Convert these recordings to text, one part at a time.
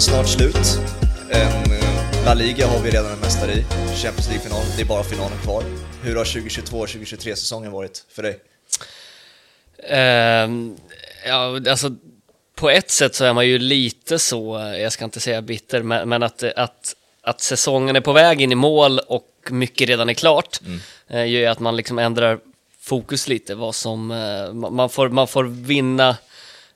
säsongen snart slut. En eh, La Liga har vi redan en mästare i. Champions League-final, det är bara finalen kvar. Hur har 2022-2023 säsongen varit för dig? Ehm, ja, alltså på ett sätt så är man ju lite så, jag ska inte säga bitter, men, men att, att, att säsongen är på väg in i mål och mycket redan är klart eh, gör att man liksom ändrar fokus lite. Vad som, eh, man får, man får vinna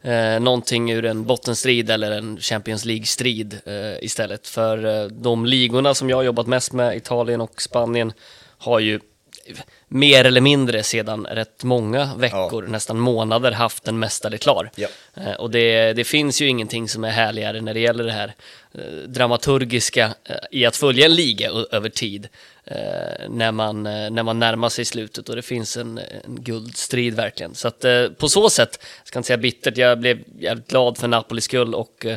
eh, någonting ur en bottenstrid eller en Champions League-strid eh, istället. För eh, de ligorna som jag har jobbat mest med, Italien och Spanien, har ju mer eller mindre sedan rätt många veckor, nästan månader, haft en mästare klar. Ja. Eh, Och det, det finns ju ingenting som är härligare när det gäller det här eh, dramaturgiska eh, i att följa en liga över tid när, man, eh, när man närmar sig slutet och det finns en, en guldstrid verkligen. Så att eh, på så sätt, jag ska inte säga bittert, jag blev jävligt glad för Napolis skull och eh,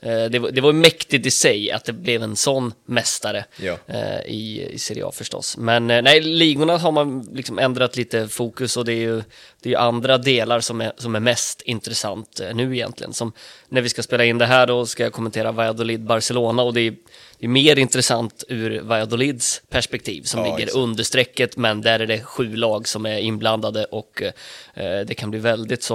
eh, det, var, det var mäktigt i sig att det blev en sån mästare Ja. eh, i, i Serie A förstås. Men eh, nej, ligorna har man liksom ändrat lite fokus och det är ju, det är andra delar som är, som är mest intressant eh, nu egentligen. Som när vi ska spela in det här då ska jag kommentera Valladolid-Barcelona och det är, det är mer intressant ur Valladolids perspektiv som Ja, ligger exakt. under strecket men där är det sju lag som är inblandade och eh, det kan bli väldigt så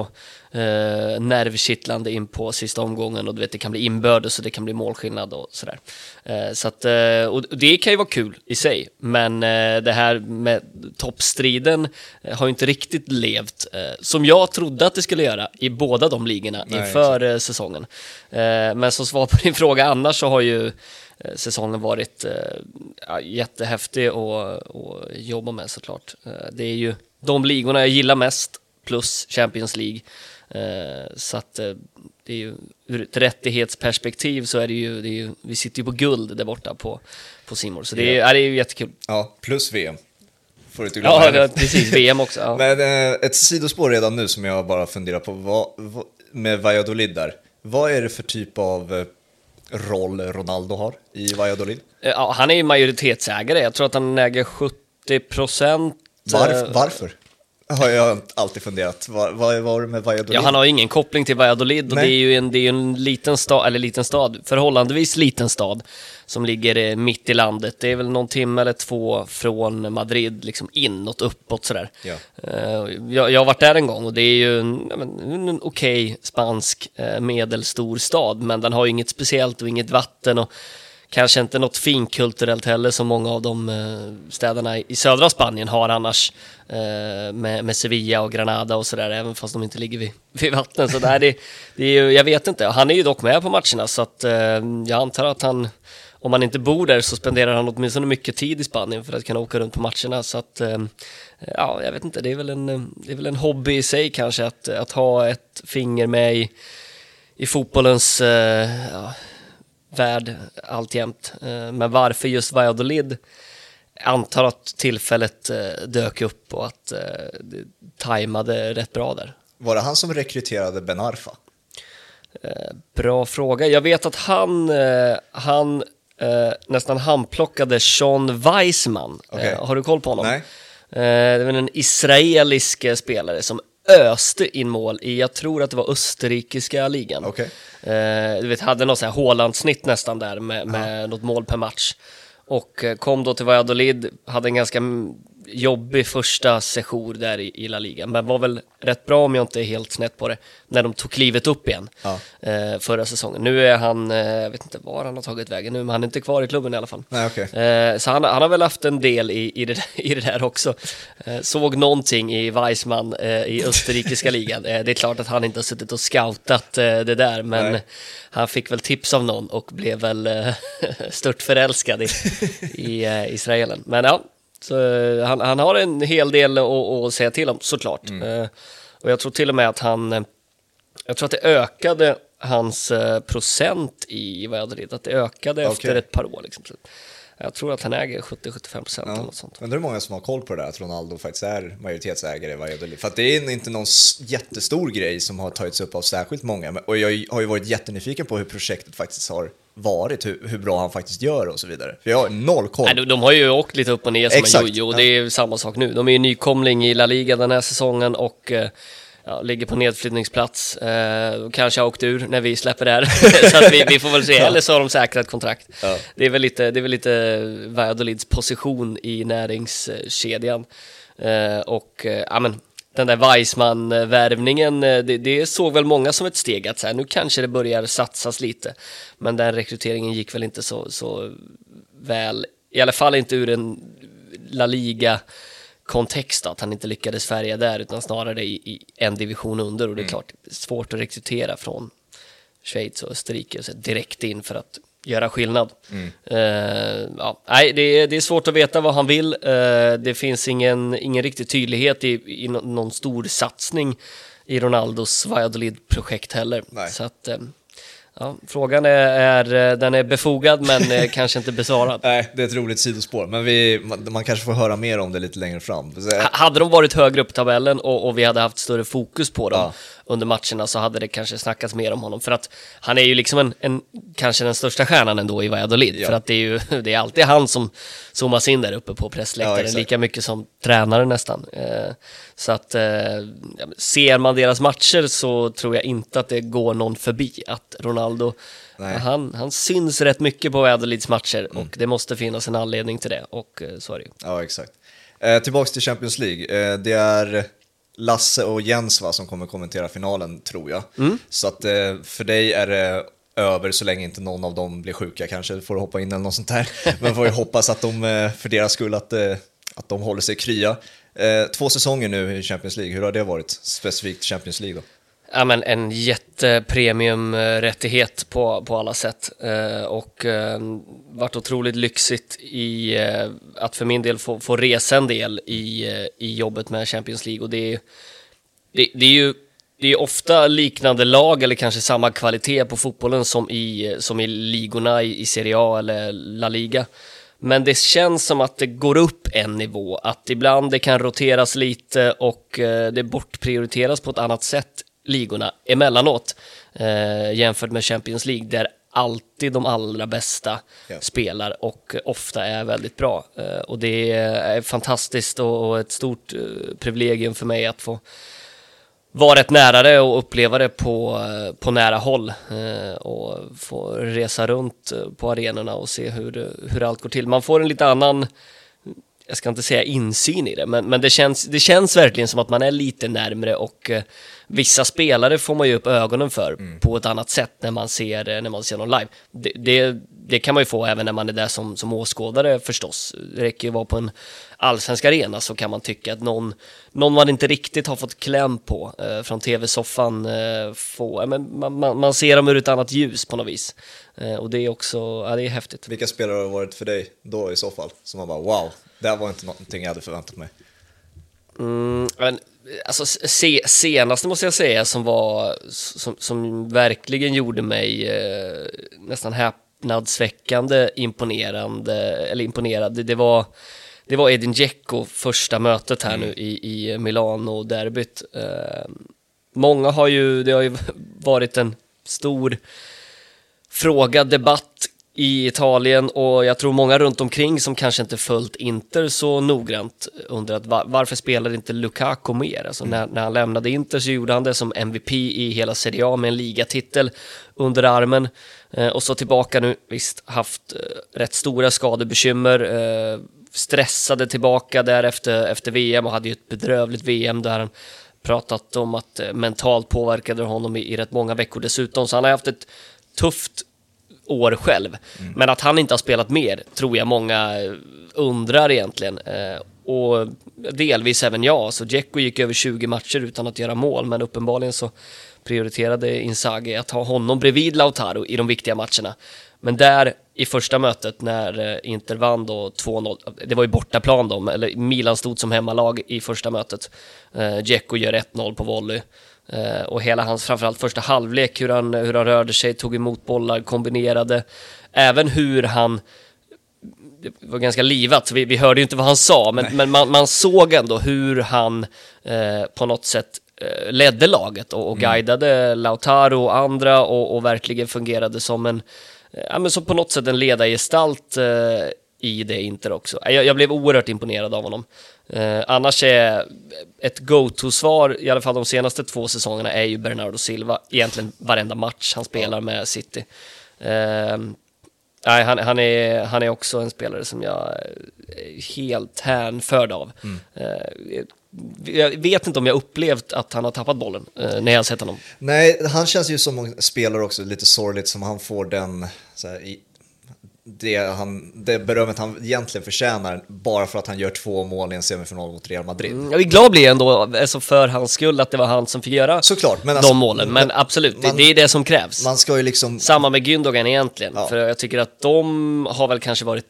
eh, nervkittlande in på sista omgången och du vet det kan bli inbördes och det kan bli målskillnad och sådär. Eh, så att, eh, och det kan ju vara kul i sig men eh, det här med toppstriden eh, har ju inte riktigt levt eh, som jag trodde att det skulle göra i båda de ligorna Nej, inför eh, säsongen. Men som svar på din fråga annars så har ju säsongen varit eh, ja, jättehäftig att jobba med såklart. Eh, det är ju de ligorna jag gillar mest plus Champions League. Eh, så att eh, det är ju ur ett rättighetsperspektiv så är det ju, det är ju vi sitter ju på guld där borta på, på Simor. Så det är, ja. det är ju jättekul. Ja, plus VM. Får du inte glömma. Ja, det, precis. VM också. Ja. Men eh, ett sidospår redan nu som jag bara funderar på, vad, vad, med Valladolid där. Vad är det för typ av eh, roll Ronaldo har i Valladolid? Eh, Ja, han är ju majoritetsägare. Jag tror att han äger 70 procent. Varf, varför? Har jag alltid funderat. Vad, vad var det med Valladolid? Ja, han har ju ingen koppling till Valladolid och Nej. det är ju en, det är en liten stad, eller liten stad, förhållandevis liten stad som ligger eh, mitt i landet. Det är väl någon timme eller två från Madrid, liksom inåt, uppåt sådär. Ja. Eh, Jag, jag har varit där en gång och det är ju en, men, en okej spansk eh, medelstor stad, men den har ju inget speciellt och inget vatten och kanske inte något finkulturellt heller som många av de städerna i södra Spanien har annars med, med Sevilla och Granada och sådär, även fast de inte ligger vid, vid vatten. Så där, det, det är ju, jag vet inte, han är ju dock med på matcherna så att jag antar att han om han inte bor där så spenderar han åtminstone mycket tid i Spanien för att kunna åka runt på matcherna. Så att, eh, ja, jag vet inte, det är väl en, det är väl en hobby i sig kanske att, att ha ett finger med i, i fotbollens eh, ja, värld alltjämt. Eh, Men varför just Valladolid? Antar att tillfället eh, dök upp och att eh, det tajmade rätt bra där. Var det han som rekryterade Ben Arfa? Eh, Bra fråga. Jag vet att han, eh, han eh, nästan handplockade Sean Weissman. Eh, har du koll på honom? Nej. Eh, det var en israelisk eh, spelare som öste in mål i, jag tror att det var österrikiska ligan. Okej. Eh, du vet, hade något Haaland-snitt nästan där med, med något mål per match. Och kom då till Valladolid, hade en ganska jobbig första sejour där i, i La Liga, men var väl rätt bra om jag inte är helt snett på det, när de tog klivet upp igen Ja. eh, förra säsongen. Nu är han, eh, jag vet inte var han har tagit vägen nu, men han är inte kvar i klubben i alla fall. Nej, okej. Eh, så han, han har väl haft en del i, i, det, i det där också. Eh, såg någonting i Weissman eh, i österrikiska ligan. Eh, det är klart att han inte har suttit och scoutat det där, men Nej. han fick väl tips av någon och blev väl stört förälskad i, i israelen. Men ja, så, eh, han, han har en hel del att, säga till om såklart. Mm. Eh, och jag tror till och med att han, eh, jag tror att det ökade hans procent i Valladolid, att det ökade efter Okej. ett par år. Liksom. Jag tror att han äger 70-75 procent eller Ja. något sånt. Undrar hur många som har koll på det där, att Ronaldo faktiskt är majoritetsägare i Valladolid. För att det är inte någon jättestor grej som har tagits upp av särskilt många. Och jag har ju varit jättenyfiken på hur projektet faktiskt har varit, hur, hur bra han faktiskt gör och så vidare. För jag har noll koll. Nej, de, de har ju åkt lite upp och ner som Exakt, en jojo, och det är ju samma sak nu. De är ju nykomling i La Liga den här säsongen och eh, ja, ligger på nedflyttningsplats. Eh, kanske har åkt ur när vi släpper det här. så att vi, vi får väl se, eller så har de säkrat kontrakt. Ja. Det är väl lite, det är väl lite Valladolids position i näringskedjan. Eh, och eh, ja, men, den där Weissman-värvningen, eh, det, det såg väl många som ett steg att så här, nu kanske det börjar satsas lite. Men den rekryteringen gick väl inte så, så väl, i alla fall inte ur en La Liga kontext att han inte lyckades färga där utan snarare i, i en division under och det är klart det är svårt att rekrytera från Schweiz och Österrike och så direkt in för att göra skillnad. Eh, ja, nej, det, är, det är svårt att veta vad han vill. Eh, det finns ingen, ingen riktig tydlighet i, i nå- någon stor satsning i Ronaldos Valladolid-projekt heller. Nej. Så att, eh, ja, frågan är, är, den är befogad men kanske inte besvarad. Nej, det är ett roligt sidospår, men vi, man, man kanske får höra mer om det lite längre fram. Så, Ha- Hade de varit högre upp i tabellen och, och vi hade haft större fokus på dem Ja. Under matcherna så hade det kanske snackats mer om honom. För att han är ju liksom en, en kanske den största stjärnan ändå i Valladolid. Ja. För att det är ju det är alltid han som zoomas in där uppe på Ja, pressläktaren, exakt. lika mycket som tränare nästan. Eh, så att eh, ja, ser man deras matcher så tror jag inte att det går någon förbi att Ronaldo han, han syns rätt mycket på Valladolids matcher Mm. och det måste finnas en anledning till det och eh, så är det ju. Ja, exakt. Eh, tillbaks till Champions League. Eh, det är Lasse och Jens va, som kommer kommentera finalen, tror jag. Så att eh, för dig är det över så länge inte någon av dem blir sjuka kanske, får hoppa in eller något sånt där. Men får ju hoppas att de, eh, för deras skull, att, eh, att de håller sig krya. Två säsonger nu i Champions League, hur har det varit? Specifikt Champions League då? Ja, men en jättepremiumrättighet på, på alla sätt eh, och eh, varit otroligt lyxigt i eh, att för min del få, få resa en del i, eh, i jobbet med Champions League och det är, det, det är ju det är ofta liknande lag eller kanske samma kvalitet på fotbollen som i, som i ligorna i, i Serie A eller La Liga. Men det känns som att det går upp en nivå, att ibland det kan roteras lite och eh, det bortprioriteras på ett annat sätt, ligorna, emellanåt, eh, jämfört med Champions League, där alltid de allra bästa Ja. spelar och ofta är väldigt bra. Eh, och det är fantastiskt och, och ett stort eh, privilegium för mig att få vara rätt nära det och uppleva det på, eh, på nära håll eh, och få resa runt eh, på arenorna och se hur, hur allt går till. Man får en lite annan, jag ska inte säga insyn i det, men, men det, känns, det känns verkligen som att man är lite närmre och eh, vissa spelare får man ju upp ögonen för på ett annat sätt när man ser, eh, när man ser dem live. Det, det, det kan man ju få även när man är där som, som åskådare förstås. Det räcker ju att vara på en allsvensk arena så kan man tycka att någon, någon man inte riktigt har fått kläm på eh, från tv-soffan eh, får, ja, men man, man, man ser dem ur ett annat ljus på något vis. Eh, och det är också, ja det är häftigt. Vilka spelare har det varit för dig då i så fall? Som man bara wow, det här var inte någonting jag hade förväntat mig. Mm, men, alltså se, senaste måste jag säga som var, som, som verkligen gjorde mig eh, nästan häpnadsväckande imponerande, eller imponerad, det, det var det var Edin Dzeko första mötet här nu i, i Milano-derbyt. Eh, många har ju, det har ju varit en stor fråga, debatt i Italien och jag tror många runt omkring som kanske inte följt Inter så noggrant undrat var, varför spelade inte Lukaku mer? Alltså när, när han lämnade Inter så gjorde han det som MVP i hela Serie A med en ligatitel under armen. Eh, och så tillbaka nu, visst haft eh, rätt stora skadebekymmer, eh, stressade tillbaka där efter, efter VM och hade ju ett bedrövligt VM där han pratat om att eh, mentalt påverkade honom i, i rätt många veckor dessutom, så han har haft ett tufft år själv. Men att han inte har spelat mer tror jag många eh, undrar egentligen. Eh, och delvis även jag. Så Dzeko gick över 20 matcher utan att göra mål, men uppenbarligen så prioriterade Inzaghi att ha honom bredvid Lautaro i de viktiga matcherna. Men där i första mötet när eh, Inter vann då 2-0, det var ju bortaplan då, eller Milan stod som hemmalag i första mötet. Dzeko gör 1-0 på volley. Eh, och hela hans, framförallt första halvlek, hur han, hur han rörde sig, tog emot bollar, kombinerade. Även hur han det var ganska livat, vi, vi hörde ju inte vad han sa, men, men man, man såg ändå hur han eh, på något sätt eh, ledde laget och, och guidade Lautaro och andra och, och verkligen fungerade som en, eh, ja men som på något sätt en ledargestalt eh, i det Inter också. Jag, jag blev oerhört imponerad av honom. Eh, annars är ett go-to-svar, i alla fall de senaste två säsongerna, är ju Bernardo Silva. Egentligen varenda match han spelar med City. Eh, nej, han, han, är, han är också en spelare som jag är helt hänförd av. Mm. Eh, jag vet inte om jag upplevt att han har tappat bollen eh, när jag sett honom. Nej, han känns ju som en spelare också, lite sorgligt som han får den, så här, det, han, det berömmet han egentligen förtjänar bara för att han gör två mål i en semifinal mot Real Madrid. Mm, Jag är glad blir jag ändå, alltså för hans skull, att det var han som fick göra Såklart, men de alltså, målen. Men absolut, man- det, det är det som krävs. Man ska ju liksom, Samma med Gündogan egentligen, Ja. för jag tycker att de har väl kanske varit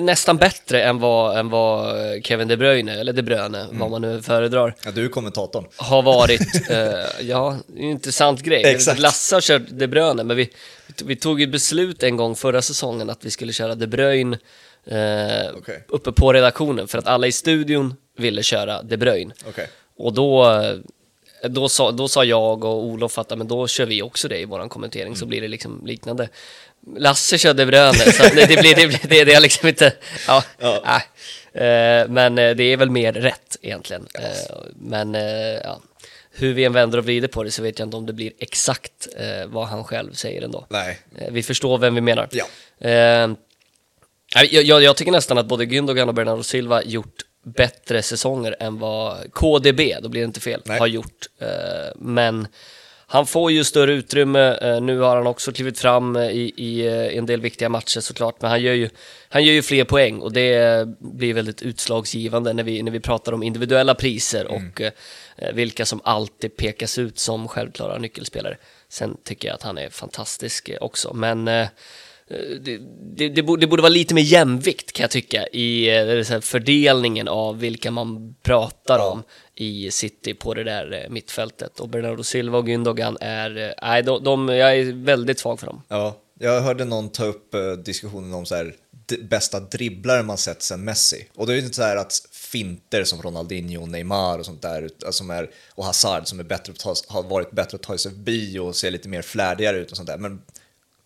nästan bättre än vad, än vad Kevin De Bruyne, eller De Bruyne, Mm. vad man nu föredrar, ja, du är kommentatorn. har varit. eh, ja, en intressant grej. Exakt. Lasse har kört De Bruyne, men vi, vi tog ett beslut en gång förra säsongen att vi skulle köra De Bruyne eh, Okej. uppe på redaktionen, för att alla i studion ville köra De Bruyne. Okej. Och då, eh, då, sa, då sa jag och Olof att men då kör vi också det i våran kommentering, Mm. så blir det liksom liknande. Lasse körde Bröne, så det, det blir det, blir- det, det är liksom inte... Ja, Ja. Eh, men eh, det är väl mer rätt egentligen. Eh, men ja, hur vi än vänder och vrider på det så vet jag inte om det blir exakt eh, vad han själv säger ändå. Nej. Vi förstår vem vi menar. Ja. Eh, nej, jag, jag, jag tycker nästan att både Gündogan och Bernardo Silva gjort bättre säsonger än vad KDB, då blir det inte fel, Nej. har gjort. Men han får ju större utrymme, eh, nu har han också klivit fram eh, i, i eh, en del viktiga matcher såklart, men han gör ju, han gör ju fler poäng och det blir väldigt utslagsgivande när vi, när vi pratar om individuella priser och eh, vilka som alltid pekas ut som självklara nyckelspelare. Sen tycker jag att han är fantastisk också, men det, det, det, borde, det borde vara lite mer jämvikt kan jag tycka i fördelningen av vilka man pratar om i City på det där eh, mittfältet. Och Bernardo Silva och Gündogan är, eh, nej, de, de, jag är väldigt svag för dem. Ja, jag hörde någon ta upp eh, diskussionen om så här, bästa dribblare man sett sen Messi. Och det är ju inte så här att finter som Ronaldinho, Neymar och sånt där, som är, och Hazard som är bättre att ta, har varit bättre att ta sig förbi och ser lite mer flärdigare ut och sånt där. Men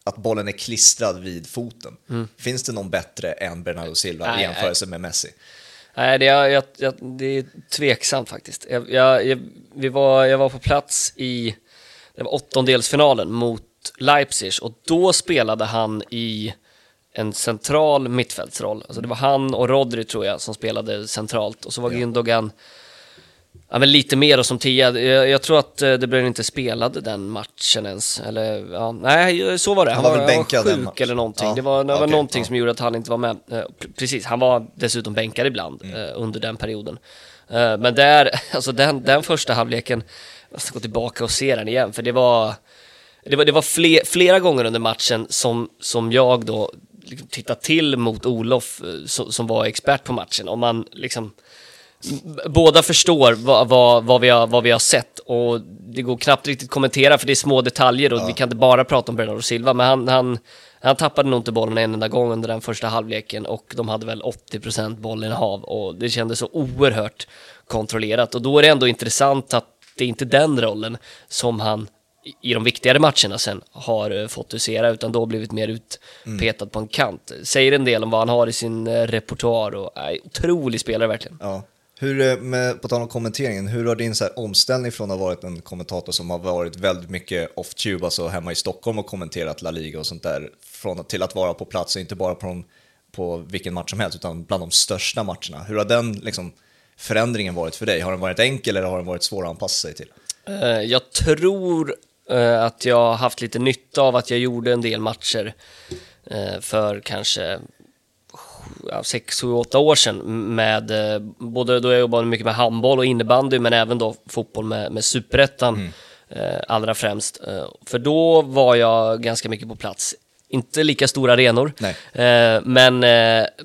att bollen är klistrad vid foten. Finns det någon bättre än Bernardo Silva Mm. Nej, i jämförelse med Messi? Nej, det är, jag, jag, det är tveksamt faktiskt. Jag, jag, vi var, jag var på plats i det var åttondelsfinalen mot Leipzig och då spelade han i en central mittfältsroll. Alltså det var han och Rodri tror jag som spelade centralt och så var Gündogan Ja, men lite mer och som tia. Jag, jag tror att eh, De Bruyne inte spelade den matchen ens. Eller, ja, nej, så var det. Han var väl bänkad var sjuk eller någonting. Ja, Det var, det var okej, någonting ja. som gjorde att han inte var med. Eh, pr- Precis, han var dessutom bänkad ibland Mm. eh, under den perioden. Eh, Men där, alltså den, den första halvleken, jag ska gå tillbaka och se den igen, för det var, det var, det var fler, flera gånger under matchen som, som jag då liksom tittade till mot Olof, eh, som, som var expert på matchen. Och man liksom, båda förstår vad, vad, vad, vi har, vad vi har sett och det går knappt riktigt kommentera för det är små detaljer och vi kan inte bara prata om Bernardo Silva, men han, han, han tappade nog inte bollen en enda gång under den första halvleken och de hade väl 80% bollinnehav och det kändes så oerhört kontrollerat och då är det ändå intressant att det är inte den rollen som han i- de viktigare matcherna sen har eh, fått husera utan då blivit mer utpetad på en kant. Säger en del om vad han har i sin eh, repertoar och är otrolig spelare verkligen. Ja. Hur, eh, med, på tal om kommenteringen, hur har din så här, omställning från att ha varit en kommentator som har varit väldigt mycket off-tube, alltså hemma i Stockholm och kommenterat La Liga och sånt där, från, till att vara på plats och inte bara på, de, på vilken match som helst, utan bland de största matcherna. Hur har den liksom, förändringen varit för dig? Har den varit enkel eller har den varit svår att anpassa sig till? Eh, jag tror eh, att jag har haft lite nytta av att jag gjorde en del matcher för kanske sex, sju, åtta år sedan med eh, både då jag jobbade mycket med handboll och innebandy men även då fotboll med, med superettan eh, allra främst. Eh, För då var jag ganska mycket på plats. Inte lika stora arenor, Nej. men,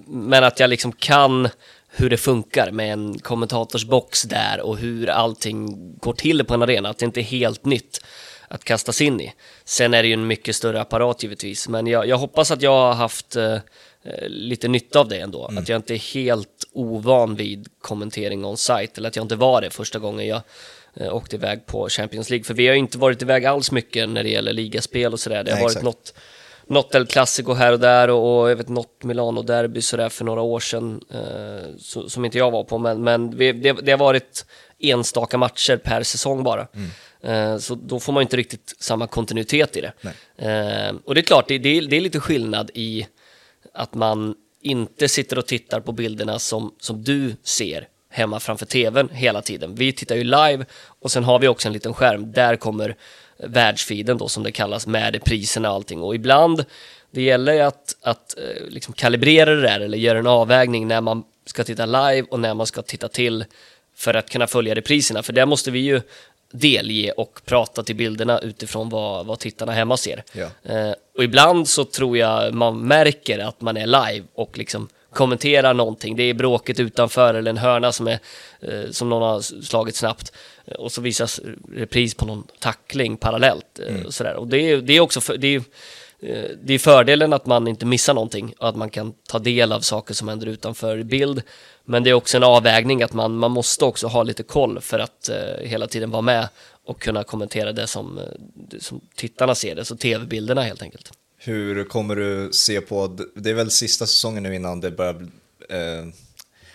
men att jag liksom kan hur det funkar med en kommentatorsbox där och hur allting går till på en arena, att det inte är helt nytt att kastas in i. Sen är det ju en mycket större apparat givetvis, men jag, jag hoppas att jag har haft eh, lite nytta av det ändå. Att jag inte är helt ovan vid kommentering on-site, eller att jag inte var det första gången jag eh, åkte iväg på Champions League. För vi har ju inte varit iväg alls mycket när det gäller ligaspel och sådär. Det har Nej, varit exakt. något, något El Clasico här och där och, och jag vet något Milano-derby sådär för några år sedan eh, så, som inte jag var på. Men, men vi, det, det har varit enstaka matcher per säsong bara. Mm. Eh, så då får man inte riktigt samma kontinuitet i det. Eh, och det är klart, det, det, det är lite skillnad i att man inte sitter och tittar på bilderna som, som du ser hemma framför tvn hela tiden. Vi tittar ju live och sen har vi också en liten skärm. Där kommer världsfiden då som det kallas med priserna och allting. Och ibland, det gäller ju att, att eh, liksom kalibrera det där eller göra en avvägning när man ska titta live och när man ska titta till för att kunna följa repriserna. För där måste vi ju delge och prata till bilderna utifrån vad, vad tittarna hemma ser. Ja. Eh, och ibland så tror jag man märker att man är live och liksom kommenterar någonting. Det är bråket utanför eller en hörna som, är, eh, som någon har slagit snabbt. Eh, och så visas repris på någon tackling parallellt. Eh, och sådär. Och det är, det är också för, det är, eh, det är fördelen att man inte missar någonting och att man kan ta del av saker som händer utanför bild. Men det är också en avvägning att man, man måste också ha lite koll för att eh, hela tiden vara med och kunna kommentera det som, eh, som tittarna ser det, så tv-bilderna helt enkelt. Hur kommer du se på, det är väl sista säsongen nu innan det börjar eh,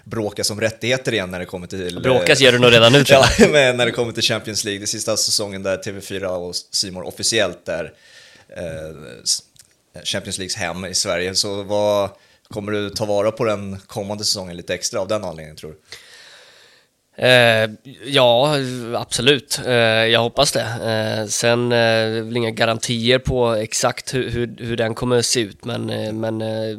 bråkas om rättigheter igen när det kommer till... Bråkas gör du nog redan nu tror jag. ja, men när det kommer till Champions League, det är sista säsongen där TV4 och Simon officiellt är eh, Champions Leagues hem i Sverige. Så vad kommer du ta vara på den kommande säsongen lite extra av den anledningen tror du? Eh, ja, absolut. Eh, jag hoppas det. Eh, sen eh, väl inga garantier på exakt hur, hur, hur den kommer att se ut, men, eh, men eh,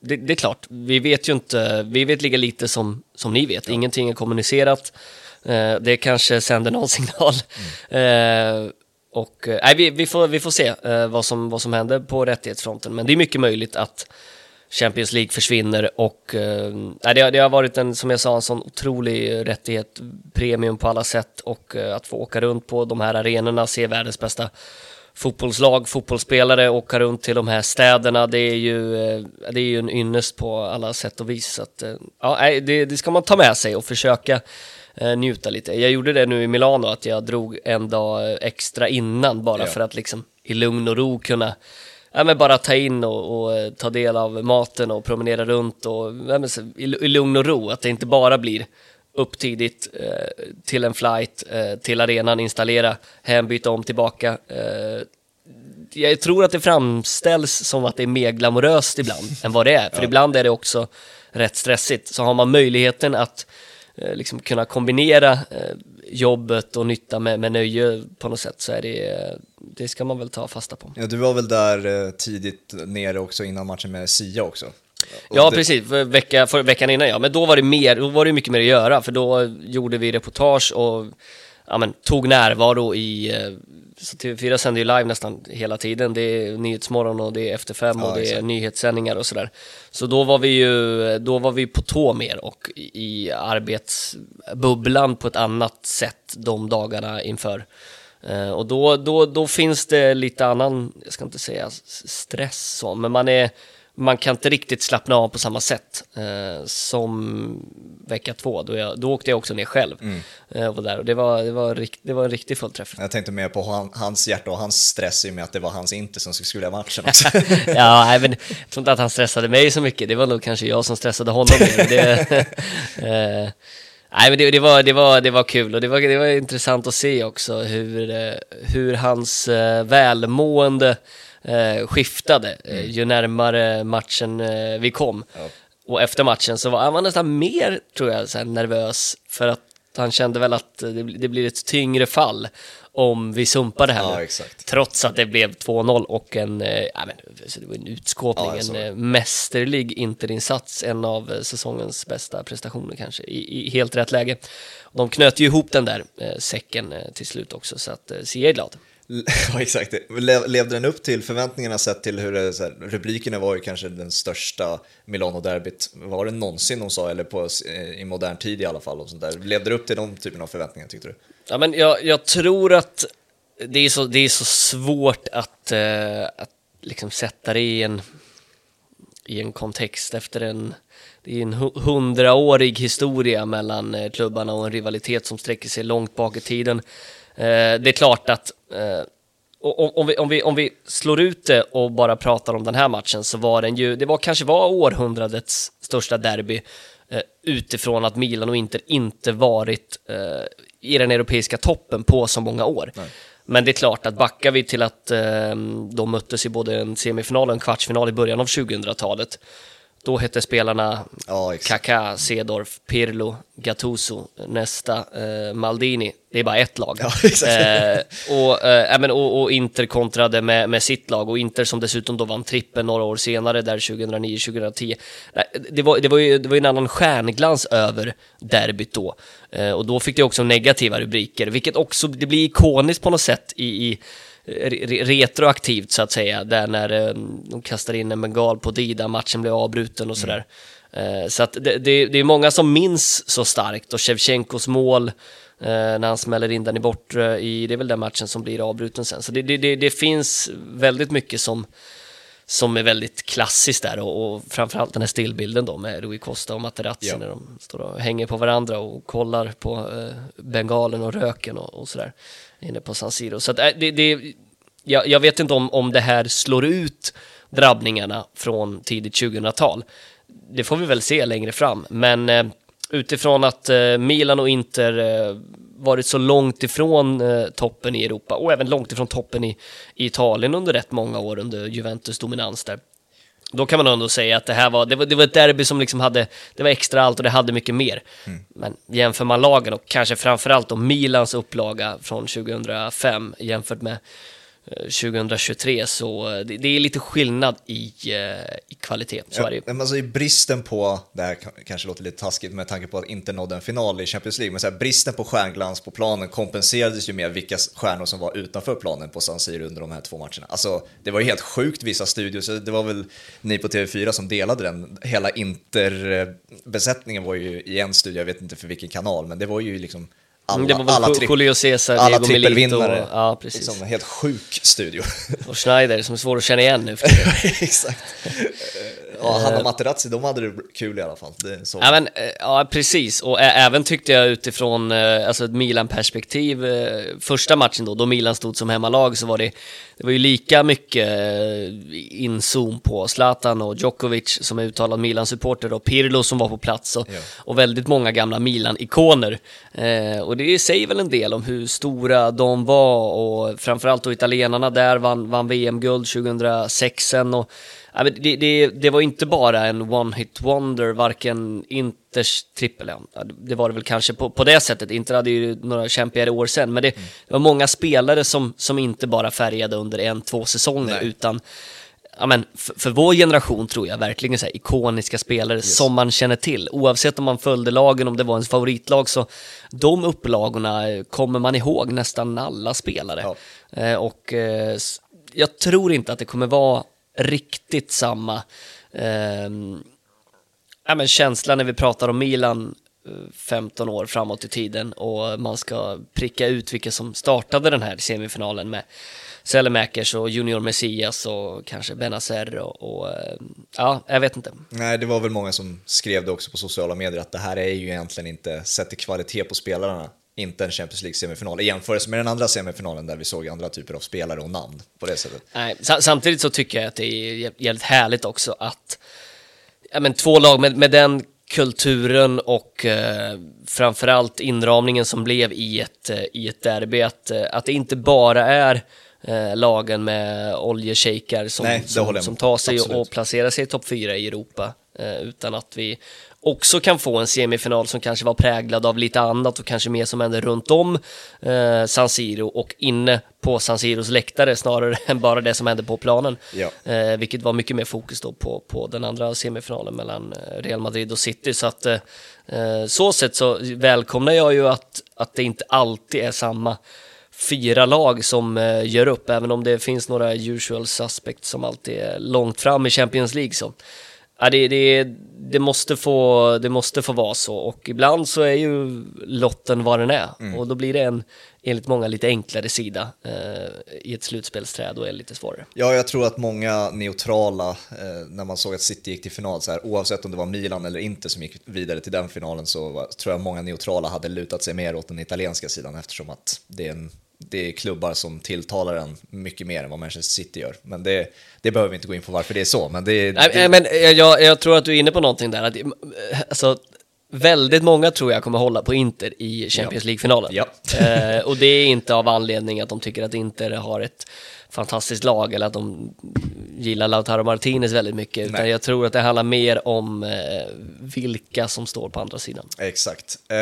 det, det är klart, vi vet ju inte, vi vet lika lite som, som ni vet. Ingenting är kommunicerat. Eh, det kanske sänder någon signal. Eh, och nej, vi, vi, får, vi får se vad, som, vad som händer på rättighetsfronten, men det är mycket möjligt att Champions League försvinner och eh, det, har- det har varit en, som jag sa, en sån otrolig rättighet, premium på alla sätt och eh, att få åka runt på de här arenorna, se världens bästa fotbollslag, fotbollsspelare, åka runt till de här städerna, det är ju, eh, det är ju en ynnest på alla sätt och vis. Så att, eh, ja, det, det ska man ta med sig och försöka eh, njuta lite. Jag gjorde det nu i Milano, att jag drog en dag eh, extra innan bara Ja. för att liksom i lugn och ro kunna ja, men bara ta in och, och eh, ta del av maten och promenera runt och ja, men, i, i lugn och ro. Att det inte bara blir upp tidigt eh, till en flight, eh, till arenan, installera, hem, byta om, tillbaka. Eh, jag tror att det framställs som att det är mer glamoröst ibland än vad det är. För ibland är det också rätt stressigt. Så har man möjligheten att eh, liksom kunna kombinera eh, jobbet och nytta med, med nöje på något sätt så är det, det ska man väl ta fasta på. Ja, du var väl där eh, tidigt nere också innan matchen med Sia också? Och Ja, det- precis. För vecka, för veckan innan, ja. Men då var det mer, då var det mycket mer att göra, för då gjorde vi reportage och ja, men, tog närvaro i... eh, Så TV4 sänder ju live nästan hela tiden. Det är Nyhetsmorgon och det är Efter fem Ja, och det är nyhetssändningar och sådär. Så då var vi ju då var vi på tå mer och i arbetsbubblan på ett annat sätt de dagarna inför. Eh, Och då, då, då finns det lite annan, jag ska inte säga stress så, men man är man kan inte riktigt slappna av på samma sätt eh, som vecka två. Då, jag, då åkte jag också ner själv. Eh, och, där, och det, var, det, var rikt, det var en riktig fullträff. Jag tänkte mer på han, hans hjärta och hans stress i och med att det var hans Inter som skulle göra matchen också. ja, nej, men jag tror inte att han stressade mig så mycket. Det var nog kanske jag som stressade honom. mer. det, nej, men det, det, var, det, var, det var kul och det var, det var intressant att se också hur, eh, hur hans eh, välmående eh, skiftade eh, ju närmare matchen vi kom. Ja. Och efter matchen så var han var nästan mer, tror jag, så nervös för att han kände väl att det, det blir ett tyngre fall om vi sumpar det här Ja, nu. Trots att det blev 2-0 och en, ja, men, det var en utskåpning, Ja, en eh, mästerlig interinsats, en av eh, säsongens bästa prestationer kanske, i, i helt rätt läge. De knöt ju ihop den där eh, säcken eh, till slut också, så att Sia är glad. Ja, exakt. Le- Levde den upp till förväntningarna sett till hur det, så här, rubrikerna var ju kanske den största Milano-derbyt, var det någonsin de sa, eller på, i modern tid i alla fall. Och sånt där. Levde det upp till de typen av förväntningar tyckte du? Ja, men jag, jag tror att det är så, det är så svårt att, eh, att liksom sätta det i en, i en kontext efter en, det är en hundraårig historia mellan eh, klubbarna och en rivalitet som sträcker sig långt bak i tiden. Eh, det är klart att eh, och, om, vi, om, vi, om vi slår ut det och bara pratar om den här matchen så var den ju, det var kanske var århundradets största derby eh, utifrån att Milan och Inter inte varit eh, i den europeiska toppen på så många år. Nej. Men det är klart att backar vi till att eh, de möttes i både en semifinal och en kvartsfinal i början av 2000-talet då hette spelarna ja, Kaká, Cedorf, Pirlo, Gattuso, nästa eh, Maldini. Det är bara ett lag. Ja, eh, och, eh, och, och, Inter kontrade med, med sitt lag och Inter som dessutom då vann trippen några år senare, där 2009-2010. Det var, det, var ju, det var ju en annan stjärnglans över derbyt då. Eh, och då fick det också negativa rubriker, vilket också det blir ikoniskt på något sätt i, i retroaktivt så att säga, där när eh, de kastar in en bengal på Dida, matchen blev avbruten och mm. sådär. Mm. Så att det, det, det, är många som minns så starkt och Shevchenkos mål när han smäller in den i bortre, i, det är väl den matchen som blir avbruten sen. Så det, det, det finns väldigt mycket som, som är väldigt klassiskt där och, och framförallt den här stillbilden då med Rui Costa och Materazzi ja. när de står och hänger på varandra och kollar på eh, bengalen och röken och, och sådär inne på San Siro. Så att, äh, det, det, jag, jag vet inte om, om det här slår ut drabbningarna från tidigt 2000-tal. Det får vi väl se längre fram, men eh, utifrån att eh, Milan och Inter eh, varit så långt ifrån toppen i Europa och även långt ifrån toppen i, i Italien under rätt många år under Juventus dominans där. Då kan man ändå säga att det här var, det var, det var ett derby som liksom hade, det var extra allt och det hade mycket mer. Mm. Men jämför man lagen och kanske framförallt då Milans upplaga från 2005 jämfört med 2023 så eh, det, det, är lite skillnad i, eh, i kvalitet. Så ja, är det alltså, i bristen på, det här kanske låter lite taskigt med tanke på att inte nådde en final i Champions League, men så här, bristen på stjärnglans på planen kompenserades ju med vilka stjärnor som var utanför planen på San Siro under de här två matcherna. Alltså, det var ju helt sjukt vissa studios, det var väl ni på TV4 som delade den. Hela Inter-besättningen var ju i en studio, jag vet inte för vilken kanal, men det var ju liksom alla, det var väl alla, Julio Cesar, alla trippelvinnare. Ja, precis. Liksom helt sjuk studio. Och Schneider som är svår att känna igen nu Exakt. Ja, han och Materazzi, de hade det kul i alla fall. så. Ja, men, eh, ja, precis. Och även tyckte jag utifrån eh, alltså ett Milan-perspektiv, eh, första matchen då, då Milan stod som hemmalag, så var det, det var ju lika mycket inzoom på Zlatan och Djokovic som är uttalad Milan-supporter och Pirlo som var på plats och, ja. och väldigt många gamla Milan-ikoner. Eh, och det säger väl en del om hur stora de var och framförallt då italienarna där vann, vann VM-guld 2006 och det, det, det, var inte bara en one-hit wonder, varken Inters trippel, ja, det var det väl kanske på, på det sättet, Inter hade ju några kämpigare år sen, men det, mm. det var många spelare som, som inte bara färgade under en, två säsonger, Nej. utan ja, men för, för, vår generation tror jag verkligen så här, ikoniska spelare yes. som man känner till. Oavsett om man följde lagen, om det var ens favoritlag, så de upplagorna kommer man ihåg nästan alla spelare. Ja. Eh, och eh, jag tror inte att det kommer vara riktigt samma eh, ja, men känsla när vi pratar om Milan eh, 15 år framåt i tiden och man ska pricka ut vilka som startade den här semifinalen med Selemäkers och Junior Messias och kanske Benazer och, och, eh, ja, jag vet inte. Nej, det var väl många som skrev det också på sociala medier att det här är ju egentligen inte, sett till kvalitet på spelarna, inte en Champions League-semifinal i jämförelse med den andra semifinalen där vi såg andra typer av spelare och namn på det sättet. Nej, samtidigt så tycker jag att det är jävligt härligt också att ja, men, två lag med, med den kulturen och eh, framförallt inramningen som blev i ett, eh, i ett derby, att, eh, att det inte bara är eh, lagen med oljeshejkar som, som, som, tar sig Absolut. och placerar sig i topp fyra i Europa, eh, utan att vi också kan få en semifinal som kanske var präglad av lite annat och kanske mer som hände runt om eh, San Siro och inne på San Siros läktare snarare än bara det som hände på planen. Ja. Eh, vilket var mycket mer fokus då på, på den andra semifinalen mellan eh, Real Madrid och City. Så att eh, så sett så välkomnar jag ju att, att det inte alltid är samma fyra lag som eh, gör upp, även om det finns några usual suspects som alltid är långt fram i Champions League. Så Ja, det, det, det, måste få, det måste få vara så och ibland så är ju lotten vad den är mm. och då blir det en, enligt många, lite enklare sida eh, i ett slutspelsträd och är lite svårare. Ja, jag tror att många neutrala, eh, när man såg att City gick till final, så här, oavsett om det var Milan eller inte som gick vidare till den finalen, så var, tror jag många neutrala hade lutat sig mer åt den italienska sidan eftersom att det är en det är klubbar som tilltalar en mycket mer än vad Manchester City gör. Men det, det behöver vi inte gå in på varför det är så. Men, det, Nej, det, men jag, jag tror att du är inne på någonting där. Att, alltså, väldigt många tror jag kommer hålla på Inter i Champions League-finalen. Ja. eh, och det är inte av anledning att de tycker att Inter har ett fantastiskt lag eller att de gillar Lautaro Martinez väldigt mycket. Utan Nej. jag tror att det handlar mer om eh, vilka som står på andra sidan. Exakt. Eh,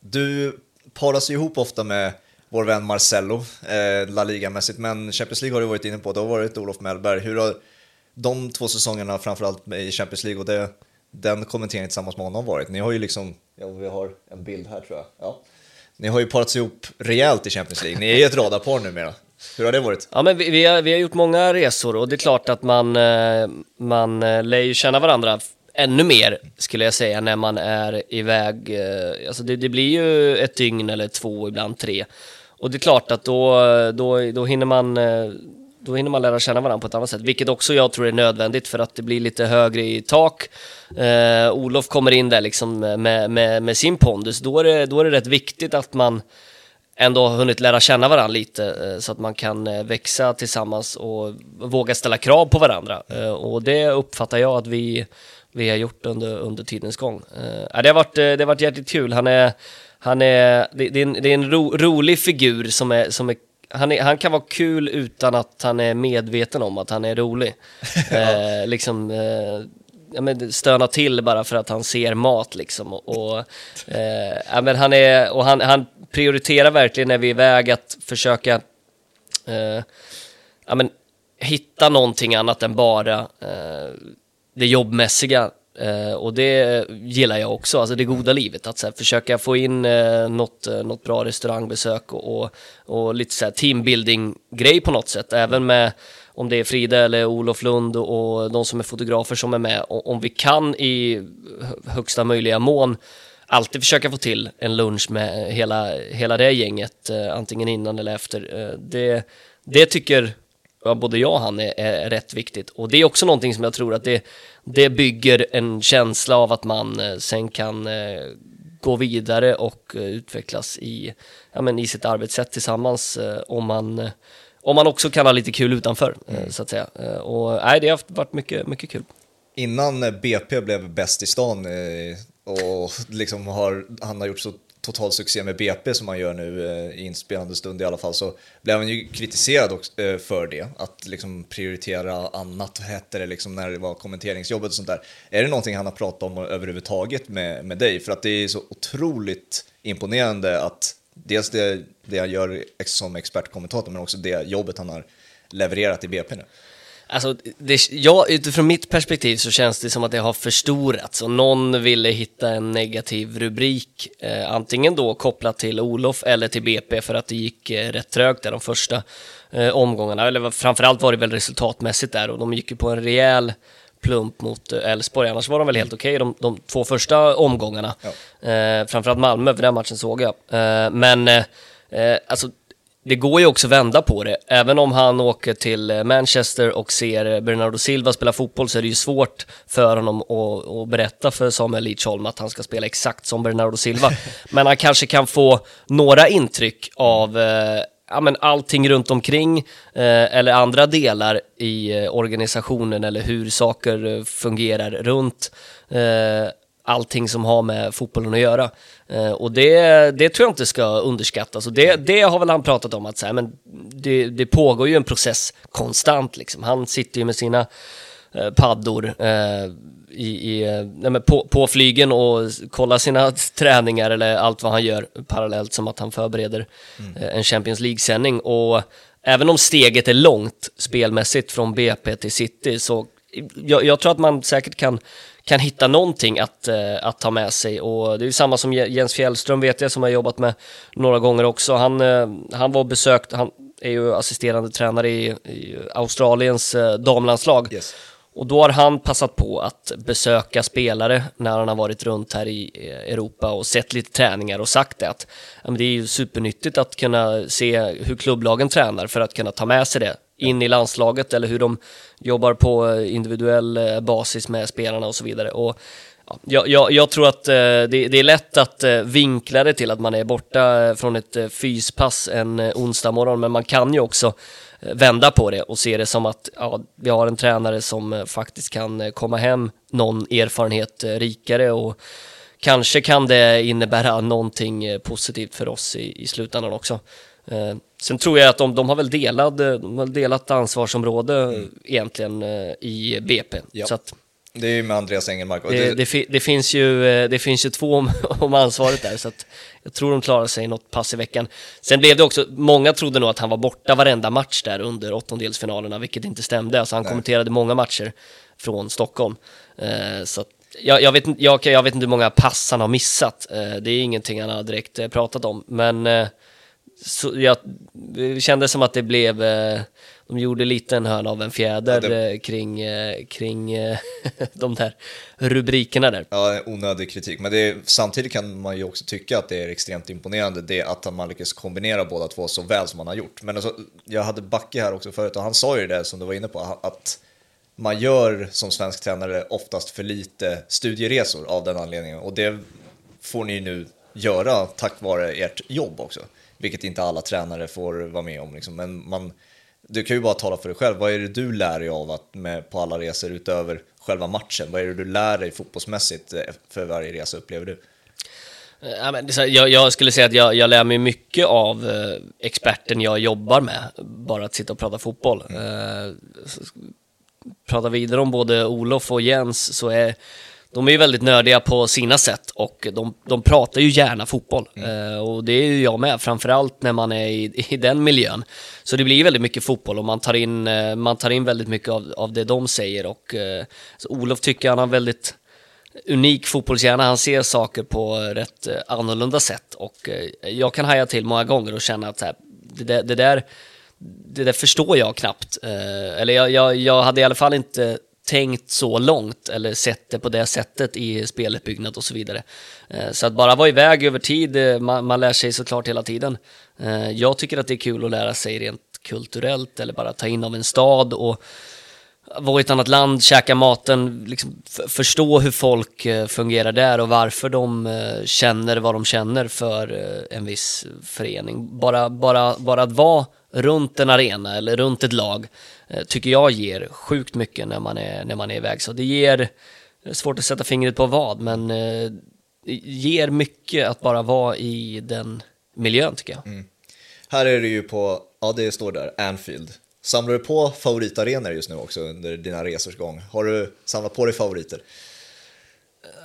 du paras ju ihop ofta med vår vän Marcello, eh, La Liga-mässigt, men Champions League har du varit inne på, det har varit Olof Mellberg. Hur har de två säsongerna, framförallt i Champions League och det, den kommenteringen tillsammans med honom varit? Ni har ju liksom, ja vi har en bild här tror jag, ja. Ni har ju parats ihop rejält i Champions League, ni är ju ett radarpar numera. Hur har det varit? Ja, men vi, vi, har, vi har gjort många resor och det är klart att man, eh, man eh, lär ju känna varandra ännu mer, skulle jag säga, när man är iväg. Eh, alltså det, det blir ju ett dygn eller två, ibland tre. Och det är klart att då, då, då, hinner man, då hinner man lära känna varandra på ett annat sätt, vilket också jag tror är nödvändigt för att det blir lite högre i tak. Eh, Olof kommer in där liksom med, med, med sin pondus, då är, det, då är det rätt viktigt att man ändå har hunnit lära känna varandra lite eh, så att man kan eh, växa tillsammans och våga ställa krav på varandra. Eh, och det uppfattar jag att vi, vi har gjort under, under tidens gång. Det har varit, det har varit jäkligt kul. Han är, han är, det, det är en, det är en ro, rolig figur som är, som är han, är, han kan vara kul utan att han är medveten om att han är rolig. eh, liksom, eh, ja, men stöna till bara för att han ser mat liksom. Och, och, eh, ja, men han, är, och han, han prioriterar verkligen när vi är iväg att försöka eh, ja, men, hitta någonting annat än bara eh, det jobbmässiga. Eh, och det gillar jag också, alltså det goda livet. Att så här, försöka få in eh, något, eh, något bra restaurangbesök och, och, och lite så här teambuilding-grej på något sätt. Även med om det är Frida eller Olof Lund och, och de som är fotografer som är med. Och, om vi kan i högsta möjliga mån alltid försöka få till en lunch med hela, hela det gänget, eh, antingen innan eller efter. Eh, det, det tycker både jag och han är, är rätt viktigt. Och det är också någonting som jag tror att det, det bygger en känsla av att man eh, sen kan eh, gå vidare och eh, utvecklas i, ja, men i sitt arbetssätt tillsammans om man om man också kan ha lite kul utanför, eh, så att säga. Och nej, det har varit mycket, mycket kul. Innan BP blev bäst i stan och liksom har, han har gjort så total succé med BP som han gör nu eh, i inspelande stund i alla fall så blev han ju kritiserad också, eh, för det, att liksom prioritera annat, hette det liksom när det var kommenteringsjobbet och sånt där. Är det någonting han har pratat om överhuvudtaget med, med dig? För att det är så otroligt imponerande att dels det, det han gör som expertkommentator men också det jobbet han har levererat i BP nu. Alltså, det, ja, utifrån mitt perspektiv så känns det som att det har förstorats och någon ville hitta en negativ rubrik, eh, antingen då kopplat till Olof eller till BP för att det gick eh, rätt trögt där de första eh, omgångarna, eller framförallt var det väl resultatmässigt där och de gick ju på en rejäl plump mot eh, Elfsborg, annars var de väl helt okej de, de två första omgångarna. Eh, framförallt Malmö, för den matchen såg jag. Eh, men alltså det går ju också att vända på det. Även om han åker till eh, Manchester och ser eh, Bernardo Silva spela fotboll så är det ju svårt för honom att, att berätta för Samuel Lidsholm att han ska spela exakt som Bernardo Silva. Men han kanske kan få några intryck av eh, ja, men allting runt omkring eh, eller andra delar i eh, organisationen eller hur saker eh, fungerar runt. Allting som har med fotbollen att göra. Eh, och det, det tror jag inte ska underskattas. Och det, det har väl han pratat om, att så här, men det, det pågår ju en process konstant. Liksom. Han sitter ju med sina eh, paddor eh, i, i, eh, nej, på, på flygen och kollar sina träningar eller allt vad han gör parallellt som att han förbereder eh, en Champions League-sändning. Och även om steget är långt spelmässigt från BP till City så jag, jag tror att man säkert kan, kan hitta någonting att, eh, att ta med sig. Och det är samma som Je- Jens Fjällström vet jag, som har jobbat med några gånger också. Han, eh, han var besökt, han är ju assisterande tränare i, i Australiens eh, damlandslag. Yes. Och då har han passat på att besöka spelare när han har varit runt här i Europa och sett lite träningar och sagt det att det är ju supernyttigt att kunna se hur klubblagen tränar för att kunna ta med sig det in i landslaget eller hur de jobbar på eh, individuell eh, basis med spelarna och så vidare. Och jag, jag, jag tror att eh, det, det är lätt att vinkla det till att man är borta från ett fyspass en onsdag morgon, men man kan ju också vända på det och se det som att ja, vi har en tränare som faktiskt kan komma hem någon erfarenhet rikare och kanske kan det innebära någonting positivt för oss i, i slutändan också. Eh, sen tror jag att de, de har väl delad, eh, de har delat ansvarsområde eh, egentligen eh, i BP. Ja. Så att Det är ju med Andreas Engelmark. Det, det, fi- det, finns ju, eh, det finns ju två om, om ansvaret där, så att jag tror de klarar sig något pass i veckan. Sen blev det också, många trodde nog att han var borta varenda match där under åttondelsfinalerna, vilket inte stämde. Alltså han Nej. kommenterade många matcher från Stockholm. Eh, så att, jag, jag, vet, jag, jag vet inte hur många pass han har missat. Eh, det är ingenting han har direkt eh, pratat om, men eh, så jag, det kändes som att det blev, eh, de gjorde lite en hörna av en fjäder Ja, det- eh, kring, eh, kring de där rubrikerna där. Ja, onödig kritik. Men det är, samtidigt kan man ju också tycka att det är extremt imponerande det att man lyckas kombinera båda två så väl som man har gjort. Men alltså, jag hade Backe här också förut och han sa ju det som du var inne på, att man gör som svensk tränare oftast för lite studieresor av den anledningen. Och det får ni nu göra tack vare ert jobb också. Vilket inte alla tränare får vara med om. Liksom. Men man, du kan ju bara tala för dig själv. Vad är det du lär dig av att med, på alla resor utöver själva matchen? Vad är det du lär dig fotbollsmässigt eh, för varje resa upplever du? Eh, jag, jag skulle säga att jag, jag lär mig mycket av eh, experten jag jobbar med, bara att sitta och prata fotboll. Så- prata vidare om både Olof och Jens så är de är ju väldigt nördiga på sina sätt och de, de pratar ju gärna fotboll. Eh, och det är ju jag med, framförallt när man är i, i den miljön. Så det blir väldigt mycket fotboll och man tar in, eh, man tar in väldigt mycket av, av det de säger. Och, eh, så Olof tycker han har väldigt unik fotbollshjärna. Han ser saker på rätt eh, annorlunda sätt och eh, jag kan haja till många gånger och känna att här, det, där, det, där, det där förstår jag knappt. Eh, Eller jag, jag, jag hade i alla fall inte tänkt så långt eller sett det på det sättet i speluppbyggnad och så vidare. Eh, så att bara vara iväg över tid, eh, man, man lär sig såklart hela tiden. Eh, jag tycker att det är kul att lära sig rent kulturellt eller bara ta in av en stad och vara i ett annat land, käka maten, liksom förstå hur folk fungerar där och varför de känner vad de känner för en viss förening. Bara, bara, bara att vara runt en arena eller runt ett lag eh, tycker jag ger sjukt mycket när man är, när man är iväg. Så det ger, svårt att sätta fingret på vad, men eh, ger mycket att bara vara i den miljön tycker jag. Här är det ju på, ja det står där, Anfield. Samlar du på favoritarenor just nu också under dina resors gång? Har du samlat på dig favoriter?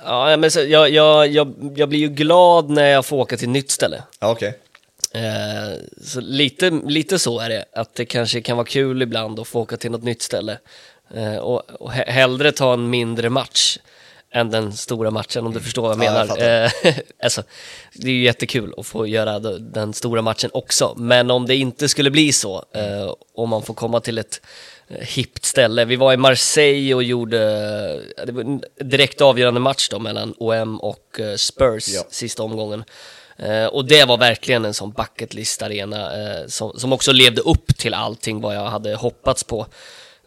Ja, men så, jag, jag, jag, jag blir ju glad när jag får åka till ett nytt ställe. Ja, okej. Eh, så lite, lite så är det, att det kanske kan vara kul ibland att få åka till något nytt ställe. Eh, och, och he- hellre ta en mindre match än den stora matchen, om du förstår vad jag Ja, jag menar. fattar. Eh, alltså, det är ju jättekul att få göra den stora matchen också, men om det inte skulle bli så, eh, om man får komma till ett eh, hippt ställe. Vi var i Marseille och gjorde, det var en direkt avgörande match då mellan OM och Spurs Ja. sista omgången. Eh, och det var verkligen en sån bucket list arena eh, som, som också levde upp till allting vad jag hade hoppats på.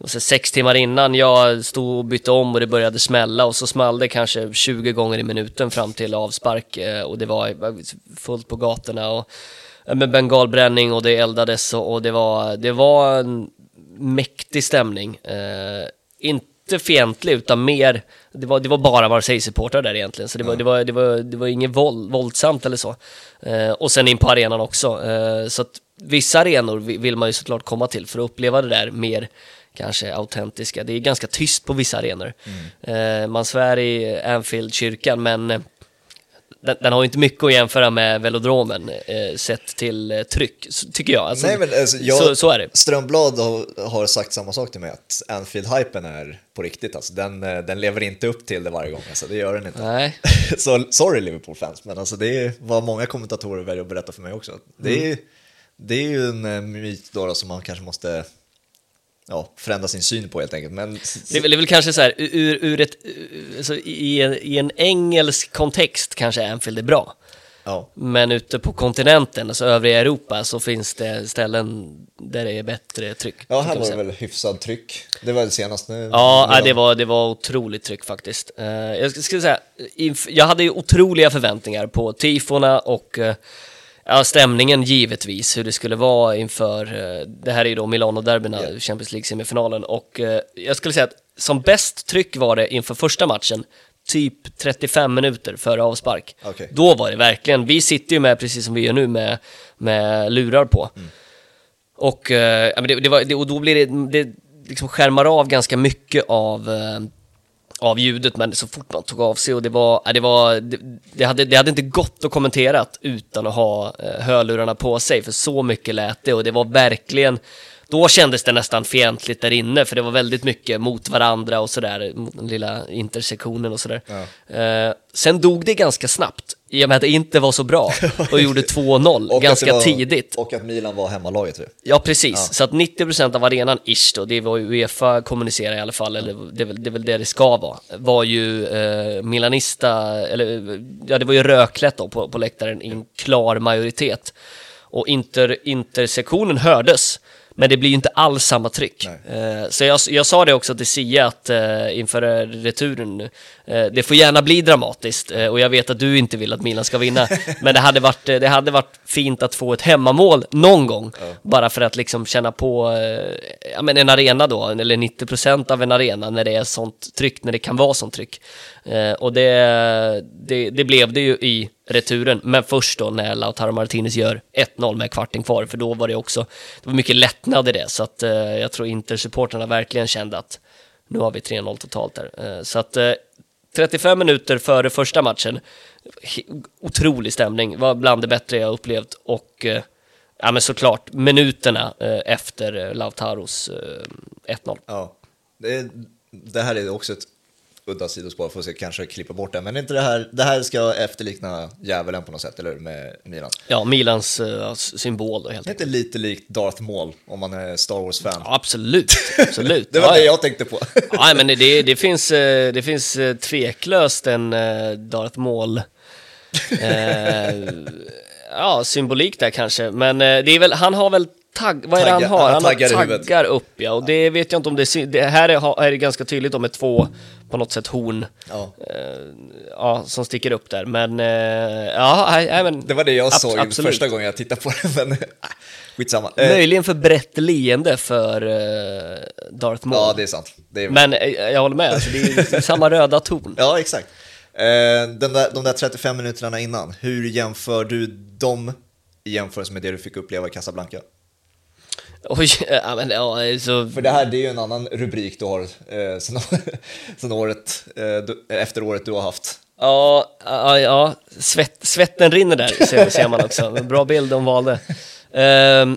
Så sex timmar innan jag stod och bytte om och det började smälla och så small det kanske 20 gånger i minuten fram till avspark eh, och det var fullt på gatorna och eh, med bengalbränning och det eldades och, och det var, det var en mäktig stämning. Eh, inte fientlig utan mer, det var, det var bara Marseille-supportrar där egentligen, så det var, det var, det var, det var inget våld, våldsamt eller så. Eh, och sen in på arenan också. Eh, så att vissa arenor vi- vill man ju såklart komma till för att uppleva det där mer kanske autentiska. Det är ganska tyst på vissa arenor. Eh, man svär i Anfield-kyrkan, men den, den har ju inte mycket att jämföra med velodromen eh, sett till eh, tryck, tycker jag. Alltså, Nej, men alltså, jag, så, så är det. Strömblad har, har sagt samma sak till mig, att Anfield-hypen är på riktigt. Alltså, den, eh, den lever inte upp till det varje gång, alltså, det gör den inte. Nej. Så sorry Liverpool-fans, men alltså, det är vad många kommentatorer väljer att berätta för mig också. Det är, det är ju en eh, myt då, då som man kanske måste ja, förändra sin syn på helt enkelt. Men Det är, väl, det är väl kanske så här, ur, ur ett, alltså, i, en, i en engelsk kontext kanske Anfield är bra. Ja. Men ute på kontinenten, alltså övriga Europa, så finns det ställen där det är bättre tryck. Ja, här var det väl hyfsad tryck. Det var det senaste. Ja, nej, det, var, det var otroligt tryck faktiskt. Eh, jag skulle- säga, jag hade ju otroliga förväntningar på tifona och eh, ja, stämningen givetvis, hur det skulle vara inför, eh, det här är ju då Milano-derbyna, Ja. Champions League-semifinalen, och eh, jag skulle säga att som bäst tryck var det inför första matchen, typ 35 minuter före avspark. Okej. Då var det verkligen, vi sitter ju med, precis som vi gör nu, med, med lurar på. Och, eh, ja, men det, det var, det, och då blir det, det liksom skärmar av ganska mycket av, av ljudet, men så fort man tog av sig och det var, äh, det var, det, det, hade, det hade inte gått att kommentera utan att ha äh, hörlurarna på sig, för så mycket lät det och det var verkligen då kändes det nästan fientligt där inne, för det var väldigt mycket mot varandra och sådär, den lilla intersektionen och sådär. Eh, sen dog det ganska snabbt, i och med att det inte var så bra, och gjorde 2-0 Och att ganska var, tidigt. Och att Milan var hemmalaget. Ja, precis. Så att 90% av arenan, ish då, det vad Uefa kommunicerar i alla fall, eller det är väl det, är väl det, det ska vara, var ju eh, Milanista, eller ja, det var ju röklätt då på, på läktaren i en klar majoritet. Och inter, intersektionen hördes, men det blir ju inte alls samma tryck. Eh, så jag, jag sa det också till Sia att eh, inför returen eh, det får gärna bli dramatiskt eh, och jag vet att du inte vill att Milan ska vinna, men det hade varit, eh, det hade varit fint att få ett hemmamål någon gång, bara för att liksom känna på eh, ja, men en arena då, eller 90% av en arena när det är sånt tryck, när det kan vara sånt tryck. Eh, och det, det, det blev det ju i returen, men först då när Lautaro Martinez gör 1-0 med kvarten kvar, för då var det också, det var mycket lättnad i det, så att eh, jag tror Inter-supporterna verkligen kände att nu har vi 3-0 totalt där. Eh, så att eh, 35 minuter före första matchen, otrolig stämning, var bland det bättre jag upplevt och eh, ja men såklart minuterna eh, efter eh, Lautaros eh, 1-0. Ja. Det, det här är också ett udda sidospår, får se kanske klippa bort det. Men inte det här, det här ska efterlikna djävulen på något sätt, eller hur, med Milan? Ja, Milans s- symbol då helt Det är inte lite likt Darth Maul om man är Star Wars-fan. Ja, absolut, absolut. Det var ja, det ja. jag tänkte på. Ja, men det, det finns, eh, det finns eh, tveklöst en Darth Maul eh, ja, symbolik där kanske, men det är väl, han har väl tagg, vad är det han Taggar- har? han har Han har taggar taggar upp ja, och det vet jag inte om det, sy- det här är, är det ganska tydligt om med två, på något sätt horn, Ja. eh, ja, som sticker upp där, men eh, ja, nej, men Det var det jag Ab- såg absolut. första gången jag tittade på det, men skitsamma. Eh, Möjligen för brett leende för eh, Darth Maul. Ja, det är sant. Det är, Men eh, jag håller med, alltså, det är samma röda ton. Ja, exakt. Eh, där, de där 35 minuterna innan, hur jämför du dem i jämförelse med det du fick uppleva i Casablanca? Oj, ja, men ja, så... För det här det är ju en annan rubrik du har eh, sen, sen året, eh, du, efter året du har haft. Ja, ja, ja svett, svetten rinner där, ser, ser man också. Bra bild de valde. Ehm,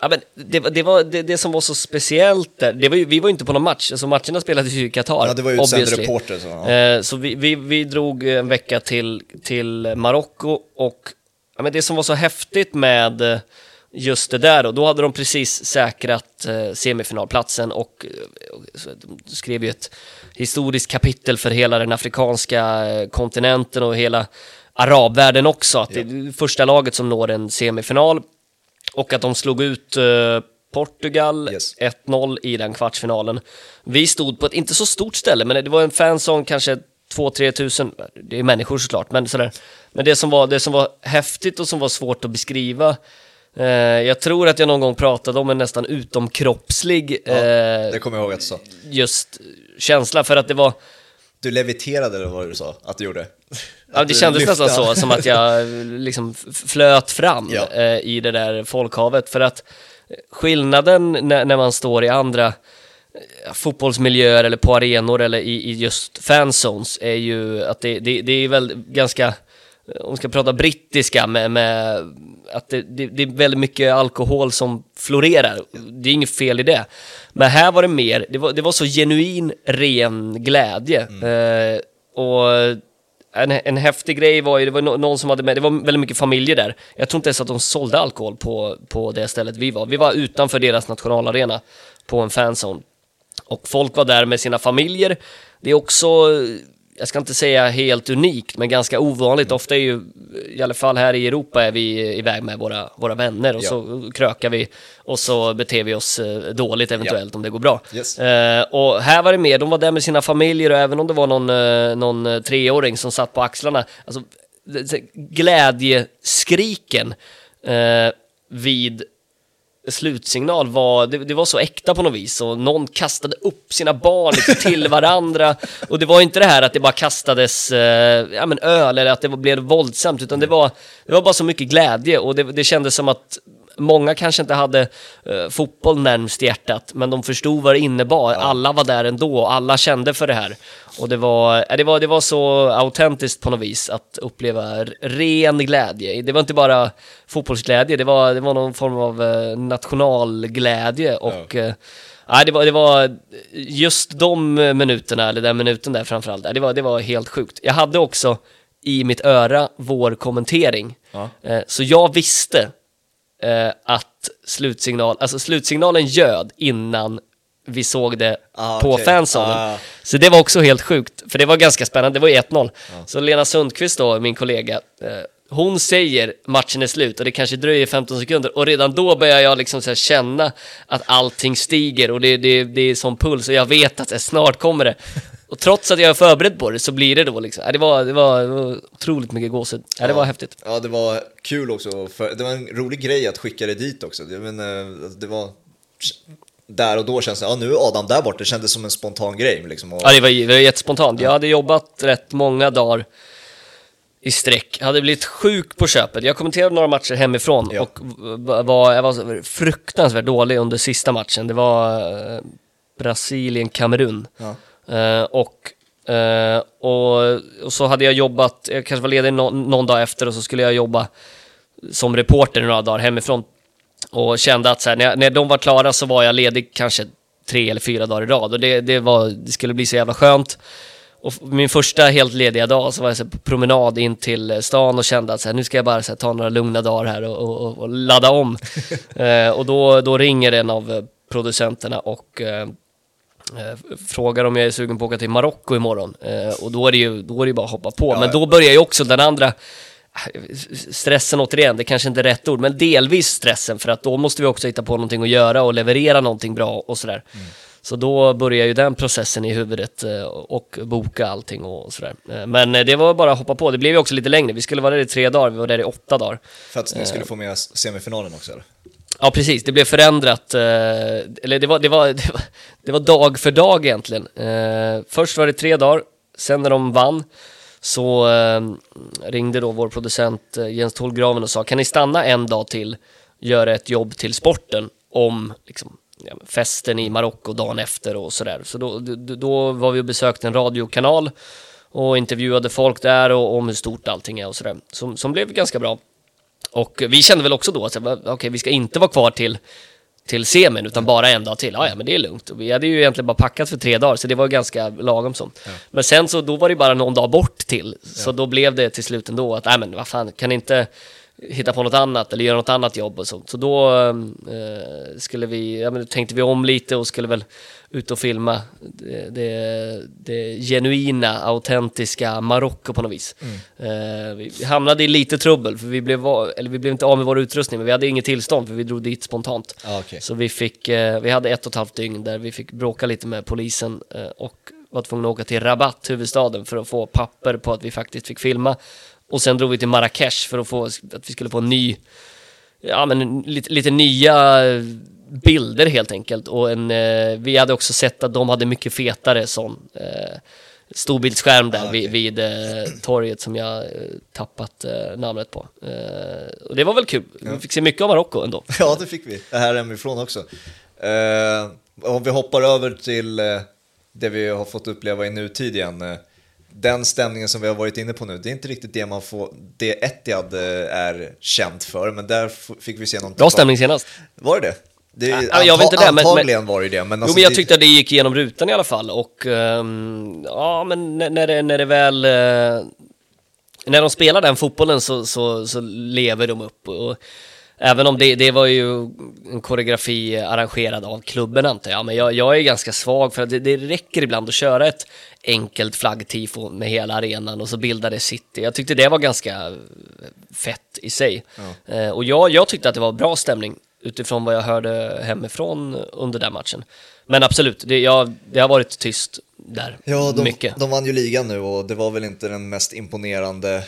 ja, men det, det, var, det, det som var så speciellt där, det var ju, vi var ju inte på någon match, alltså matcherna spelades ju i Qatar. Ja, det var ju obviously. reporter. Så, ja. Eh, Så vi, vi, vi drog en vecka till, till Marocko och ja, men det som var så häftigt med just det där då, då hade de precis säkrat eh, semifinalplatsen och eh, och skrev ju ett historiskt kapitel för hela den afrikanska eh, kontinenten och hela arabvärlden också, att det är första laget som når en semifinal och att de slog ut Portugal Yes. 1-0 i den kvartsfinalen. Vi stod på ett inte så stort ställe, men det var en fanzone kanske 2-3 tusen, det är människor såklart, men sådär. Men det som, var, det som var häftigt och som var svårt att beskriva, jag tror att jag någon gång pratade om en nästan utomkroppslig Ja, eh, det kommer jag ihåg att du sa. just känsla, för att det var, Du leviterade eller vad du sa att du gjorde. Ja, det kändes lyfte- nästan så, som att jag liksom f- flöt fram Ja. eh, i det där folkhavet. För att eh, skillnaden när, man står i andra eh, fotbollsmiljöer eller på arenor eller i, just fanzones är ju att det, det, det är väl ganska, eh, om vi ska prata brittiska med, med att det, det, det är väldigt mycket alkohol som florerar. Det är inget fel i det. Men här var det mer, det var, det var så genuin, ren glädje. Eh, och en, en häftig grej var ju, det var nå- någon som hade med, det var väldigt mycket familjer där. Jag tror inte ens att de sålde alkohol på, på det stället vi var. Vi var utanför deras nationalarena på en fanzone. Och folk var där med sina familjer. Det är också, jag ska inte säga helt unikt, men ganska ovanligt. Ofta är ju, i alla fall här i Europa, är vi iväg med våra, våra vänner och Ja. så krökar vi och så beter vi oss eh, dåligt eventuellt om det går bra. Yes. Eh, och här var det mer, de var där med sina familjer och även om det var någon, eh, någon eh, treåring som satt på axlarna, alltså glädjeskriken eh, vid slutsignal var, det, det var så äkta på något vis och någon kastade upp sina barn liksom till varandra. Och det var inte det här att det bara kastades eh, ja, men öl eller att det blev våldsamt utan det var, det var bara så mycket glädje och det, det kändes som att Många kanske inte hade eh, fotboll närmst hjärtat, men de förstod vad det innebar. Alla var där ändå, alla kände för det här. Och det var, eh, det var, det var så autentiskt på något vis att uppleva ren glädje. Det var inte bara fotbollsglädje, det var, det var någon form av eh, nationalglädje och eh, Nej, det var, det var just de minuterna, eller den minuten där framförallt, det var, det var helt sjukt. Jag hade också i mitt öra vår kommentering, Ja. Så jag visste eh, att slutsignal, alltså slutsignalen ljöd innan vi såg det Ah, på okej. fanzonen. Ah. Så det var också helt sjukt, för det var ganska spännande, det var ju 1-0. Så Lena Sundqvist då, min kollega, eh, hon säger matchen är slut och det kanske dröjer 15 sekunder och redan då börjar jag liksom så här känna att allting stiger och det, det, det är som puls och jag vet att det snart kommer det. Och trots att jag är förberedd på det så blir det då liksom, ja, det, var, det, var, det var otroligt mycket gåshud. Ja, det var häftigt. Ja, det var kul också. För, det var en rolig grej att skicka det dit också. Det, men, eh, det var... Där och då kändes det, ja nu är Adam där borta, det kändes som en spontan grej. Liksom, och, Ja, det var, det var jättespontant. Jag hade jobbat rätt många dagar i sträck. Jag hade blivit sjuk på köpet. Jag kommenterade några matcher hemifrån Ja. och var, jag var fruktansvärt dålig under sista matchen. Det var Brasilien-Kamerun. Ja. Eh, och, eh, och, och så hade jag jobbat, jag kanske var ledig nå- någon dag efter och så skulle jag jobba som reporter några dagar hemifrån. Och kände att så här, när, jag, när de var klara så var jag ledig kanske tre eller fyra dagar i rad och det, det, var, det skulle bli så jävla skönt. Och min första helt lediga dag så var jag så på promenad in till stan och kände att så här, nu ska jag bara här, ta några lugna dagar här och, och, och, ladda om. eh, och då, då ringer en av producenterna och frågar om jag är sugen på att åka till Marocko imorgon. Eh, och då är det ju då är det bara att hoppa på. Ja, men då börjar ju också den andra eh, stressen återigen, det kanske inte är rätt ord, men delvis stressen för att då måste vi också hitta på någonting att göra och leverera någonting bra och sådär. Så då börjar ju den processen i huvudet eh, och boka allting och sådär. Eh, Men eh, det var bara att hoppa på, det blev ju också lite längre. Vi skulle vara där i tre dagar, vi var där i åtta dagar. För att ni Eh. skulle få med semifinalen också eller? Ja, precis. Det blev förändrat. Eh, eller det var, det, var, det, var, det var dag för dag egentligen. Eh, först var det tre dagar, sen när de vann så eh, ringde då vår producent eh, Jens Tolgraven och sa kan ni stanna en dag till, göra ett jobb till sporten om liksom, ja, festen i Marocko dagen efter och sådär. Så då, då, då var vi och besökte en radiokanal och intervjuade folk där och om hur stort allting är och sådär. Som, som blev ganska bra. Och vi kände väl också då att så okej, vi ska inte vara kvar till, till semin utan bara en dag till. Ja, ja, men det är lugnt. Och vi hade ju egentligen bara packat för tre dagar, så det var ganska lagom som. Men sen så, då var det bara någon dag bort till. Så då blev det till slut ändå att, nej men vad fan, kan inte hitta på något annat eller göra något annat jobb och sånt. Så då eh, skulle vi, ja men tänkte vi om lite och skulle väl ut och filma det, det, det genuina, autentiska Marocko på något vis. Eh, vi hamnade i lite trubbel, för vi blev, eller vi blev inte av med vår utrustning, men vi hade inget tillstånd för vi drog dit spontant. Ja, okej. Så vi fick, eh, vi hade ett och ett halvt dygn där vi fick bråka lite med polisen eh, och var tvungna att åka till Rabat, huvudstaden, för att få papper på att vi faktiskt fick filma. Och sen drog vi till Marrakesh för att, få, att vi skulle få en ny, ja men lite, lite nya bilder helt enkelt. Och en, eh, vi hade också sett att de hade mycket fetare sån eh, storbildsskärm där Ah, okej. vid, vid eh, torget som jag eh, tappat eh, namnet på. Eh, och det var väl kul. Vi fick se mycket av Marocko ändå. Ja, det fick vi. Det här hemifrån också. Om vi hoppar över till det vi har fått uppleva i nutid igen. Den stämningen som vi har varit inne på nu, det är inte riktigt det man får, det Etihad eh, är känt för, men där fick vi se någon... Bra stämning senast. Var det det? det är, Ja, jag vet inte det, men- antagligen var det det, men Jo, alltså, men jag det- tyckte att det gick igenom rutan i alla fall och ehm, ja, men när, när, det, när det väl... eh, när de spelar den fotbollen så, så, så lever de upp och Även om det, det var ju en koreografi arrangerad av klubben antar jag, men jag, jag är ganska svag för att det, det räcker ibland att köra ett enkelt flaggtifo med hela arenan och så bildar det city. Jag tyckte det var ganska fett i sig. Ja. Eh, och jag, jag tyckte att det var bra stämning utifrån vad jag hörde hemifrån under den matchen. Men absolut, det, ja, det har varit tyst där. Ja, de, mycket. de vann ju ligan nu och det var väl inte den mest imponerande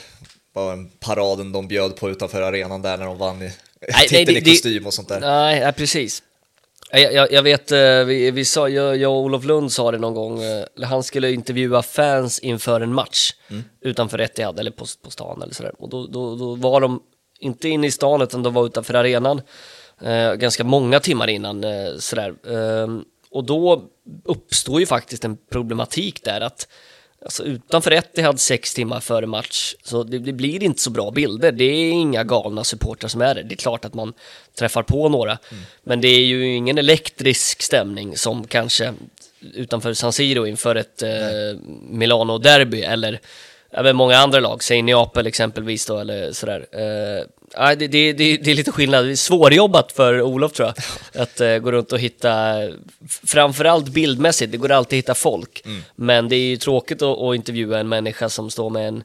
paraden de bjöd på utanför arenan där när de vann i nej, titeln det- i kostym och sånt där. Nej, nej precis. Jag, jag, jag vet, eh, vi, vi sa, jag, jag och Olof Lund sa det någon gång, eh, han skulle intervjua fans inför en match utanför Etihad eller på, på stan eller sådär. Och då, då, då var de inte inne i stan utan de var utanför arenan eh, ganska många timmar innan eh, sådär. Ehm, och då uppstår ju faktiskt en problematik där att Alltså utanför Etihad sex timmar före match, så det, det blir inte så bra bilder. Det är inga galna supportrar som är det. Det är klart att man träffar på några, men det är ju ingen elektrisk stämning som kanske utanför San Siro inför ett eh, Milano-derby eller även många andra lag, säg Neapel exempelvis då eller sådär. Eh, nej, det, det, det, det är lite skillnad, det är svårjobbat för Olof tror jag, att eh, gå runt och hitta, framförallt bildmässigt, det går alltid att hitta folk, men det är ju tråkigt att, att intervjua en människa som står med en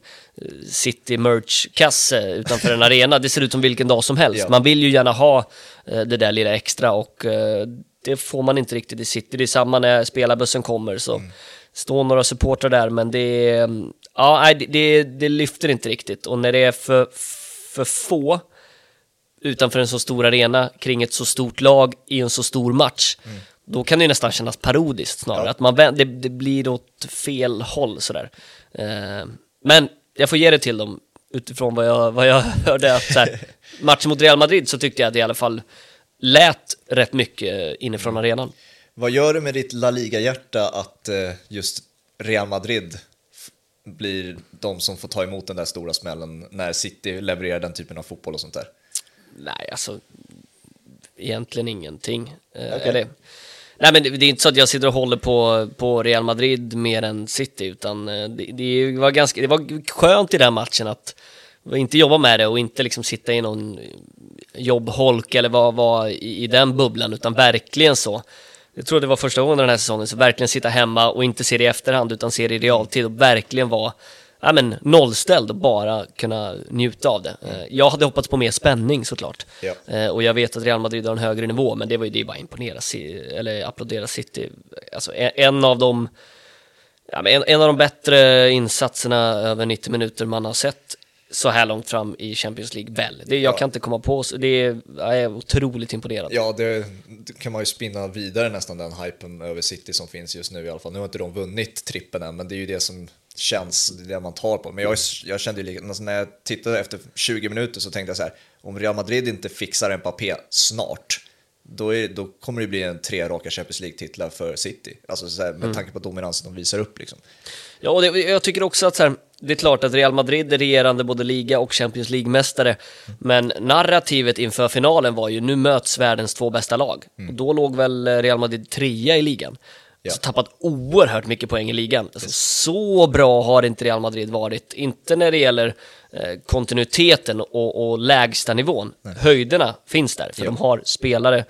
eh, City Merch-kasse utanför en arena, det ser ut som vilken dag som helst. Ja. Man vill ju gärna ha eh, det där lilla extra och eh, det får man inte riktigt i City. Det är samma när spelarbussen kommer så står några supportrar där men det är, ja, det, det lyfter inte riktigt och när det är för, för få utanför en så stor arena kring ett så stort lag i en så stor match då kan det ju nästan kännas parodiskt snarare, Ja. att man, det, det blir åt fel håll sådär. Eh, men jag får ge det till dem utifrån vad jag, vad jag hörde att så här, matchen mot Real Madrid så tyckte jag att det i alla fall lät rätt mycket inifrån arenan. Vad gör det med ditt La Liga-hjärta att eh, just Real Madrid blir de som får ta emot den där stora smällen när City levererar den typen av fotboll och sånt där? Nej, alltså egentligen ingenting. Eh, Okej. eller, nej, men det, det är inte så att jag sitter och håller på, på Real Madrid mer än City, utan eh, det, det, var ganska, det var skönt i den matchen att inte jobba med det och inte liksom sitta i någon jobbholk eller vara var i, i den bubblan, utan verkligen så. Jag tror det var första gången den här säsongen, så verkligen sitta hemma och inte se det i efterhand, utan se det i realtid och verkligen vara ja, men, nollställd och bara kunna njuta av det. Eh, Jag hade hoppats på mer spänning såklart. Ja. Eh, Och jag vet att Real Madrid har en högre nivå, men det var ju det bara imponera, eller applådera City. Alltså en- en av de, ja, en, en av de bättre insatserna över 90 minuter man har sett så här långt fram i Champions League, väl. Det, jag Ja. kan inte komma på, så det är, jag är otroligt imponerad. Ja, det, det kan man ju spinna vidare nästan den hypen över City som finns just nu i alla fall. Nu har inte de vunnit trippen än, men det är ju det som känns, det man tar på. Men jag, jag kände ju alltså när jag tittade efter 20 minuter så tänkte jag så här, om Real Madrid inte fixar Mbappé snart, då, är, då kommer det bli en tre raka Champions League-titlar för City. Alltså så här, med tanke på dominansen de visar upp liksom. Ja, och det, jag tycker också att så här, det är klart att Real Madrid är regerande både liga och Champions League-mästare, men narrativet inför finalen var ju nu möts världens två bästa lag. Och då låg väl Real Madrid trea i ligan. Ja. Så tappat oerhört mycket poäng i ligan. Alltså, så bra har inte Real Madrid varit, inte när det gäller eh, kontinuiteten och, och lägsta nivån. Höjderna finns där, för Ja. de har spelare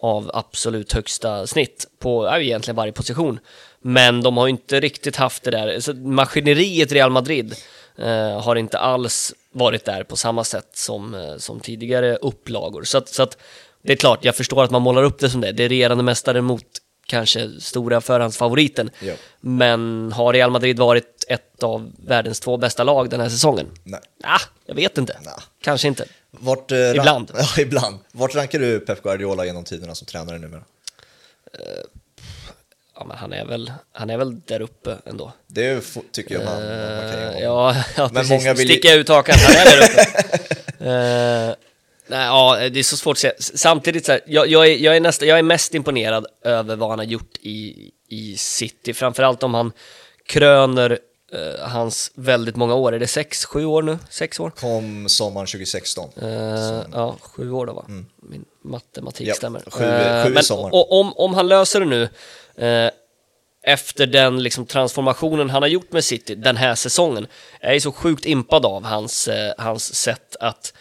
av absolut högsta snitt på ja, egentligen varje position. Men de har inte riktigt haft det där, så maskineriet Real Madrid eh, har inte alls varit där på samma sätt som, eh, som tidigare upplagor. Så att, så att det är klart, jag förstår att man målar upp det som det, det är regerande mästare mot kanske stora förhandsfavoriten. Ja. Men har Real Madrid varit ett av världens två bästa lag den här säsongen? Nej. Ah, jag vet inte. Nej. Kanske inte. Vart, eh, Ibland. Ja, ibland. Vart rankar du Pep Guardiola genom tiderna som tränare numera? Ja, men han är väl, han är väl där uppe ändå. Det tycker jag man, man kan ge Eh, ja, ja, Men precis. många vill Sticka ut hakan, han är där uppe. Eh, nej, ja, det är så svårt att säga. Samtidigt, så här, jag, jag, är, jag, är nästa, jag är mest imponerad över vad han har gjort i, i City. Framförallt om han kröner eh, hans väldigt många år. Är det sex, sju år nu? Sex år? Kom sommaren 2016. Eh, ja, sju år då va? Min matematik Mm. Ja, stämmer. sju- sju men sommar. om, om han löser det nu, eh, efter den liksom, transformationen han har gjort med City den här säsongen, jag är så sjukt impad av hans, eh, hans sätt att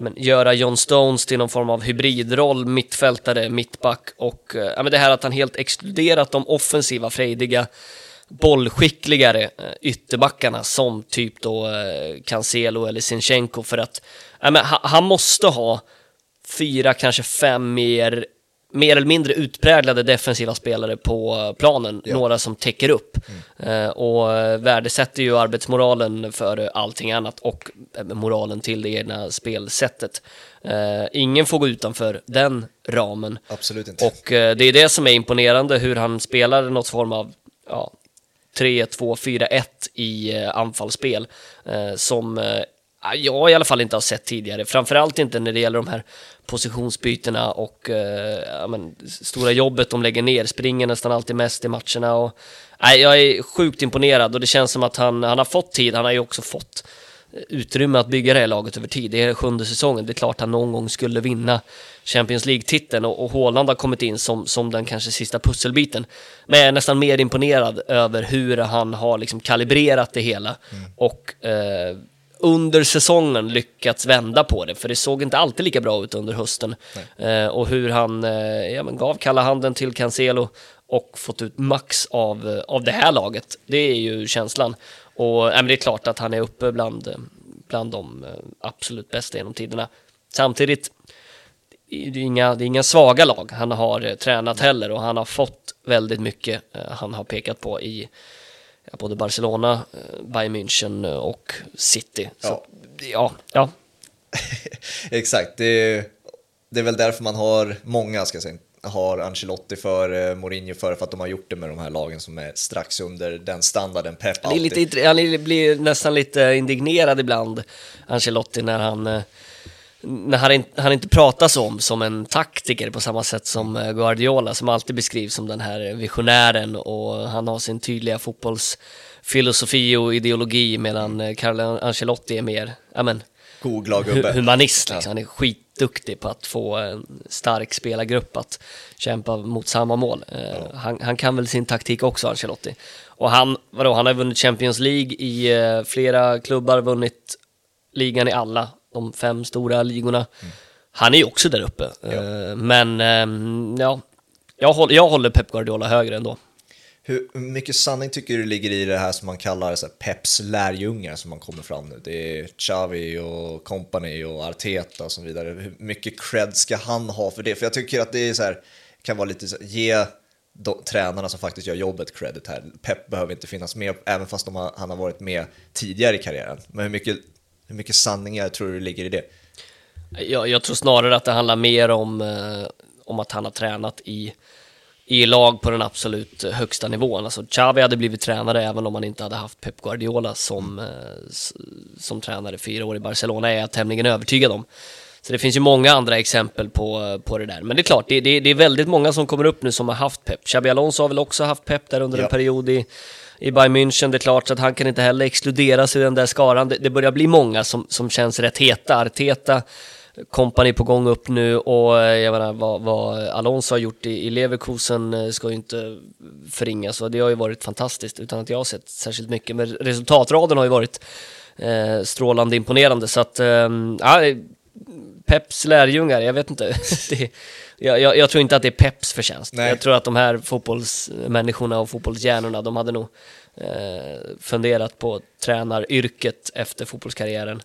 men, göra John Stones till någon form av hybridroll, mittfältare, mittback och eh, men det här att han helt exkluderat de offensiva, frejdiga, bollskickligare eh, ytterbackarna som typ då eh, Cancelo eller Sinchenko för att men, ha, han måste ha fyra, kanske fem mer mer eller mindre utpräglade defensiva spelare på planen, ja. några som täcker upp. Mm. Eh, och värdesätter ju arbetsmoralen för allting annat och moralen till det egna spelsättet. Eh, ingen får gå utanför den ramen. Absolut inte. Och eh, det är det som är imponerande, hur han spelar något form av ja, 3, 2, 4, 1 i anfallsspel som jag i alla fall inte har sett tidigare. Framförallt inte när det gäller de här positionsbytena och eh, ja, men, stora jobbet de lägger ner. Springer nästan alltid mest i matcherna. Och, nej, jag är sjukt imponerad och det känns som att han, han har fått tid. Han har ju också fått utrymme att bygga det här laget över tid. Det är sjunde säsongen. Det är klart han någon gång skulle vinna Champions League-titeln och, och Haaland har kommit in som, som den kanske sista pusselbiten. Men jag är nästan mer imponerad över hur han har liksom kalibrerat det hela mm. och eh, under säsongen lyckats vända på det, för det såg inte alltid lika bra ut under hösten. Eh, och hur han eh, ja, men gav kalla handen till Cancelo och fått ut max av, eh, av det här laget. Det är ju känslan. Och men det är klart att han är uppe bland, eh, bland de eh, absolut bästa genom tiderna. Samtidigt, det är inga, det är inga svaga lag han har tränat heller och han har fått väldigt mycket han har pekat på i både Barcelona, eh, Bayern München eh, och City. Så, ja. ja, ja. Exakt, det är, det är väl därför man har många, ska jag säga, har Ancelotti för, Mourinho för, för att de har gjort det med de här lagen som är strax under den standarden Pep han, är lite, han blir nästan lite indignerad ibland, Ancelotti, när han eh, när han, han inte pratas om som en taktiker på samma sätt som eh, Guardiola som alltid beskrivs som den här visionären och han har sin tydliga fotbollsfilosofi och ideologi medan eh, Carlo Ancelotti är mer, ja men, humanist liksom. Han är skitduktig på att få en stark spelargrupp att kämpa mot samma mål. Eh, ja. Han, han, kan väl sin taktik också, Ancelotti. Och han, vadå, han har vunnit Champions League i flera klubbar, vunnit ligan i alla de fem stora ligorna. Mm. Han är ju också där uppe. Ja. Eh, men ehm, ja, jag håller, jag håller Pep Guardiola högre ändå. Hur mycket sanning tycker du ligger i det här som man kallar så Peps lärjungar som man kommer fram nu? Det är Xavi och company och Arteta och så vidare. Hur mycket cred ska han ha för det? För jag tycker att det är så här, kan vara lite så, ge de, tränarna som faktiskt gör jobbet credit här. Pep behöver inte finnas med, även fast har, han har varit med tidigare i karriären. Men hur mycket hur mycket sanningar tror du ligger i det? Jag, jag tror snarare att det handlar mer om, eh, om att han har tränat i, i lag på den absolut högsta nivån. Alltså Xavi hade blivit tränare även om han inte hade haft Pep Guardiola som, eh, som tränare fyra år i Barcelona, är jag tämligen övertygad om. Så det finns ju många andra exempel på, på det där. Men det är klart, det, det, det är väldigt många som kommer upp nu som har haft Pep. Xabi Alonso har väl också haft Pep där under ja. en period i, i Bayern München. Det är klart att han kan inte heller exkluderas i den där skaran. Det, det börjar bli många som, som känns rätt heta. Arteta, kompani på gång upp nu och eh, jag menar vad, vad Alonso har gjort i, i Leverkusen eh, ska ju inte förringas och det har ju varit fantastiskt utan att jag har sett särskilt mycket. Men resultatraden har ju varit eh, strålande imponerande så att, eh, ja, eh, Peps lärjungar, jag vet inte. det, jag, jag, jag, tror inte att det är Peps förtjänst. Nej. Jag tror att de här fotbollsmänniskorna och fotbollshjärnorna, de hade nog eh, funderat på tränaryrket efter fotbollskarriären.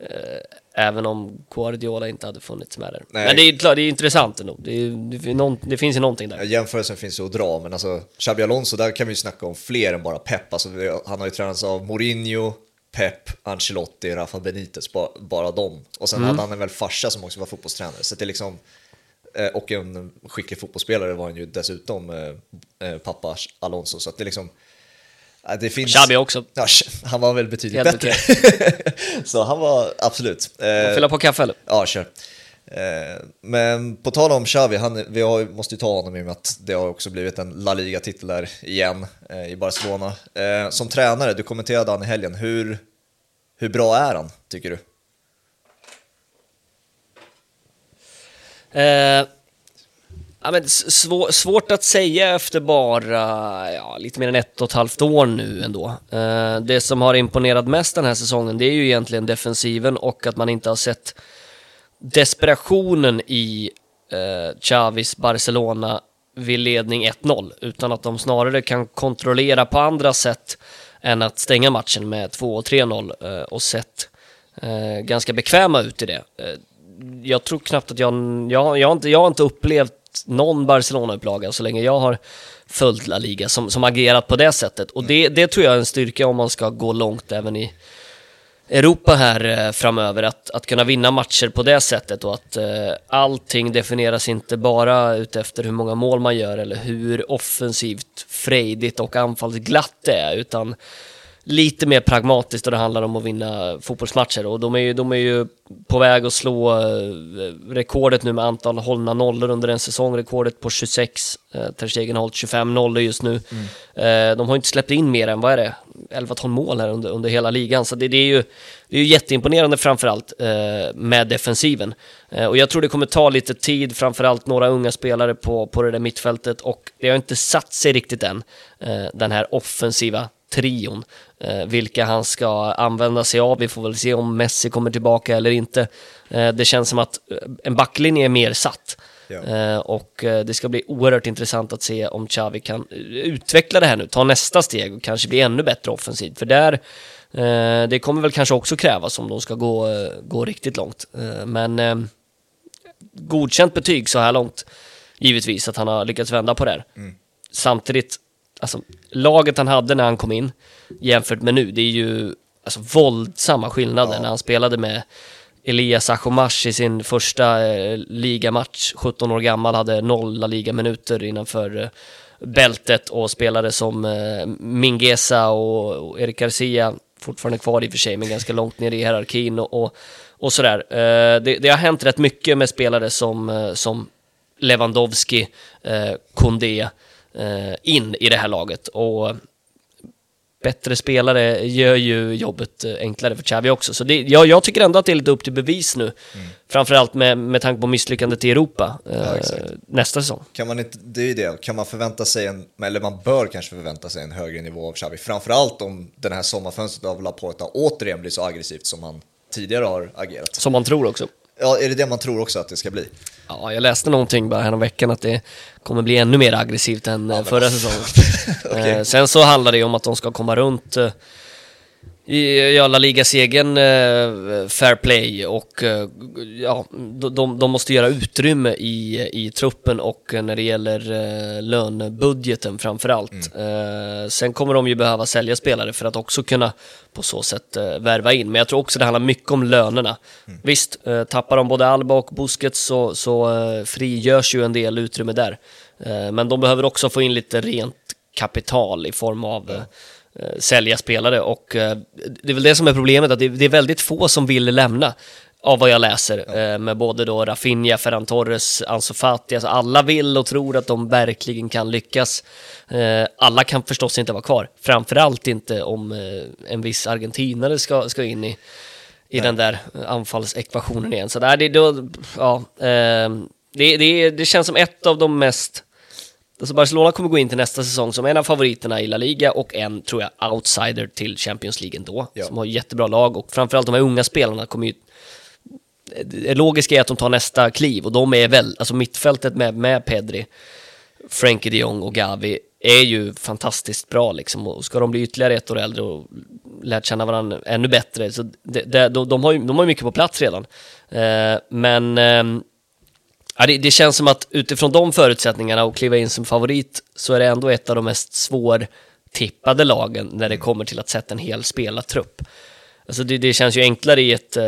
Eh, även om Guardiola inte hade funnits med där. Nej. Men det är klart, det är intressant ändå. Det, är, det, någon, det finns ju någonting där. jämförelsen finns ju att dra, men alltså Xabi Alonso, där kan vi ju snacka om fler än bara Pep. Alltså, han har ju tränats av Mourinho, Pep, Ancelotti, Rafa Benitez, bara, bara dem. Och sen mm. hade han en väl farsa som också var fotbollstränare. Så det är liksom, och en skicklig fotbollsspelare var han ju dessutom, eh, eh, pappa Alonso. Så att det liksom, det finns... Xabi också. Ja, han var väl betydligt Helt bättre. så han var absolut. Fylla på kaffe eller? Ja, kör. Men på tal om Xavi, han, vi har, måste ju ta honom i och med att det har också blivit en La Liga-titel där igen i Barcelona. Som tränare, du kommenterade han i helgen, hur, hur bra är han, tycker du? Eh, ja, men svår, svårt att säga efter bara ja, lite mer än ett och ett halvt år nu ändå. Eh, det som har imponerat mest den här säsongen, det är ju egentligen defensiven och att man inte har sett desperationen i eh, Chavis Barcelona vid ledning 1-0, utan att de snarare kan kontrollera på andra sätt än att stänga matchen med 2 3-0 eh, och sett eh, ganska bekväma ut i det. Eh, jag tror knappt att jag, jag, jag, har inte, jag har inte upplevt någon Barcelona-upplaga så länge jag har följt La Liga som, som agerat på det sättet. Och det, det tror jag är en styrka om man ska gå långt även i Europa här eh, framöver, att, att kunna vinna matcher på det sättet och att eh, allting definieras inte bara utefter hur många mål man gör eller hur offensivt frejdigt och anfallsglatt det är, utan lite mer pragmatiskt och det handlar om att vinna fotbollsmatcher och de är ju, de är ju på väg att slå eh, rekordet nu med antal hållna nollor under en säsong, rekordet på 26, eh, Ter Stegen har hållit 25 nollor just nu. Mm. Eh, de har inte släppt in mer än, vad är det, 11-12 mål här under, under hela ligan, så det, det är ju det är ju jätteimponerande framförallt eh, med defensiven. Eh, och jag tror det kommer ta lite tid, framförallt några unga spelare på, på det där mittfältet och det har inte satt sig riktigt än, eh, den här offensiva trion. Eh, vilka han ska använda sig av. Vi får väl se om Messi kommer tillbaka eller inte. Eh, det känns som att eh, en backlinje är mer satt. Ja. Eh, och eh, det ska bli oerhört intressant att se om Xavi kan utveckla det här nu, ta nästa steg och kanske bli ännu bättre offensivt. För där, eh, det kommer väl kanske också krävas om de ska gå, gå riktigt långt. men godkänt betyg så här långt, givetvis, att han har lyckats vända på det här. Mm. Samtidigt alltså, laget han hade när han kom in jämfört med nu, det är ju alltså, våldsamma skillnader ja. när han spelade med Elias Achomash i sin första eh, ligamatch, 17 år gammal, hade noll La Liga-minuter innanför eh, bältet och spelade som eh, Mingesa och, och Erik Garcia, fortfarande kvar i och för sig, men ganska långt ner i hierarkin och, och, och sådär. Eh, det, det, har hänt rätt mycket med spelare som, eh, som Lewandowski, eh, Kondé, in i det här laget. Och bättre spelare gör ju jobbet eh, enklare för Xavi också. Så det, jag, jag tycker ändå att det är lite upp till bevis nu. Mm. Framförallt med, med tanke på misslyckandet i Europa ja, eh, nästa säsong. Kan man inte, det är ju det, kan man förvänta sig en, eller man bör kanske förvänta sig en högre nivå av Xavi. Framförallt om den här sommarfönstret av Laporta återigen blir så aggressivt som han tidigare har agerat. Som man tror också. Ja, är det det man tror också att det ska bli? Ja, jag läste någonting bara häromveckan att det kommer bli ännu mer aggressivt än ja, förra säsongen. okay. Eh, sen så handlar det ju om att de ska komma runt i La Ligas egen eh, fair play och eh, ja, de, de måste göra utrymme i, i truppen och när det gäller eh, lönebudgeten framförallt. Mm. Eh, sen kommer de ju behöva sälja spelare för att också kunna på så sätt eh, värva in, men jag tror också det handlar mycket om lönerna. Mm. Visst, eh, tappar de både Alba och Busquets så, så eh, frigörs ju en del utrymme där. Eh, men de behöver också få in lite rent kapital i form av mm sälja spelare och eh, det är väl det som är problemet, att det, är väldigt få som vill lämna av vad jag läser, ja. eh, med både då Rafinha, Ferran Torres, Ansu Fati, alltså alla vill och tror att de verkligen kan lyckas. Eh, alla kan förstås inte vara kvar, framförallt inte om eh, en viss argentinare ska, ska in i, i den där anfallsekvationen igen. Så där, det, då, ja, eh, det, det, det känns som ett av de mest Alltså Barcelona kommer gå in till nästa säsong som en av favoriterna i La Liga och en, tror jag, outsider till Champions League ändå. Ja. Som har jättebra lag och framförallt de här unga spelarna kommer ju... Det logiska är att de tar nästa kliv och de är väl, alltså mittfältet med, med Pedri, Frenkie de Jong och Gavi är ju fantastiskt bra liksom och ska de bli ytterligare ett år äldre och lärt känna varandra ännu bättre så det, det, de, de, har ju, de har mycket på plats redan. Eh, men eh, Ja, det, det, känns som att utifrån de förutsättningarna och kliva in som favorit så är det ändå ett av de mest svårtippade lagen när det kommer till att sätta en hel spelartrupp. Alltså det, det känns ju enklare i ett eh,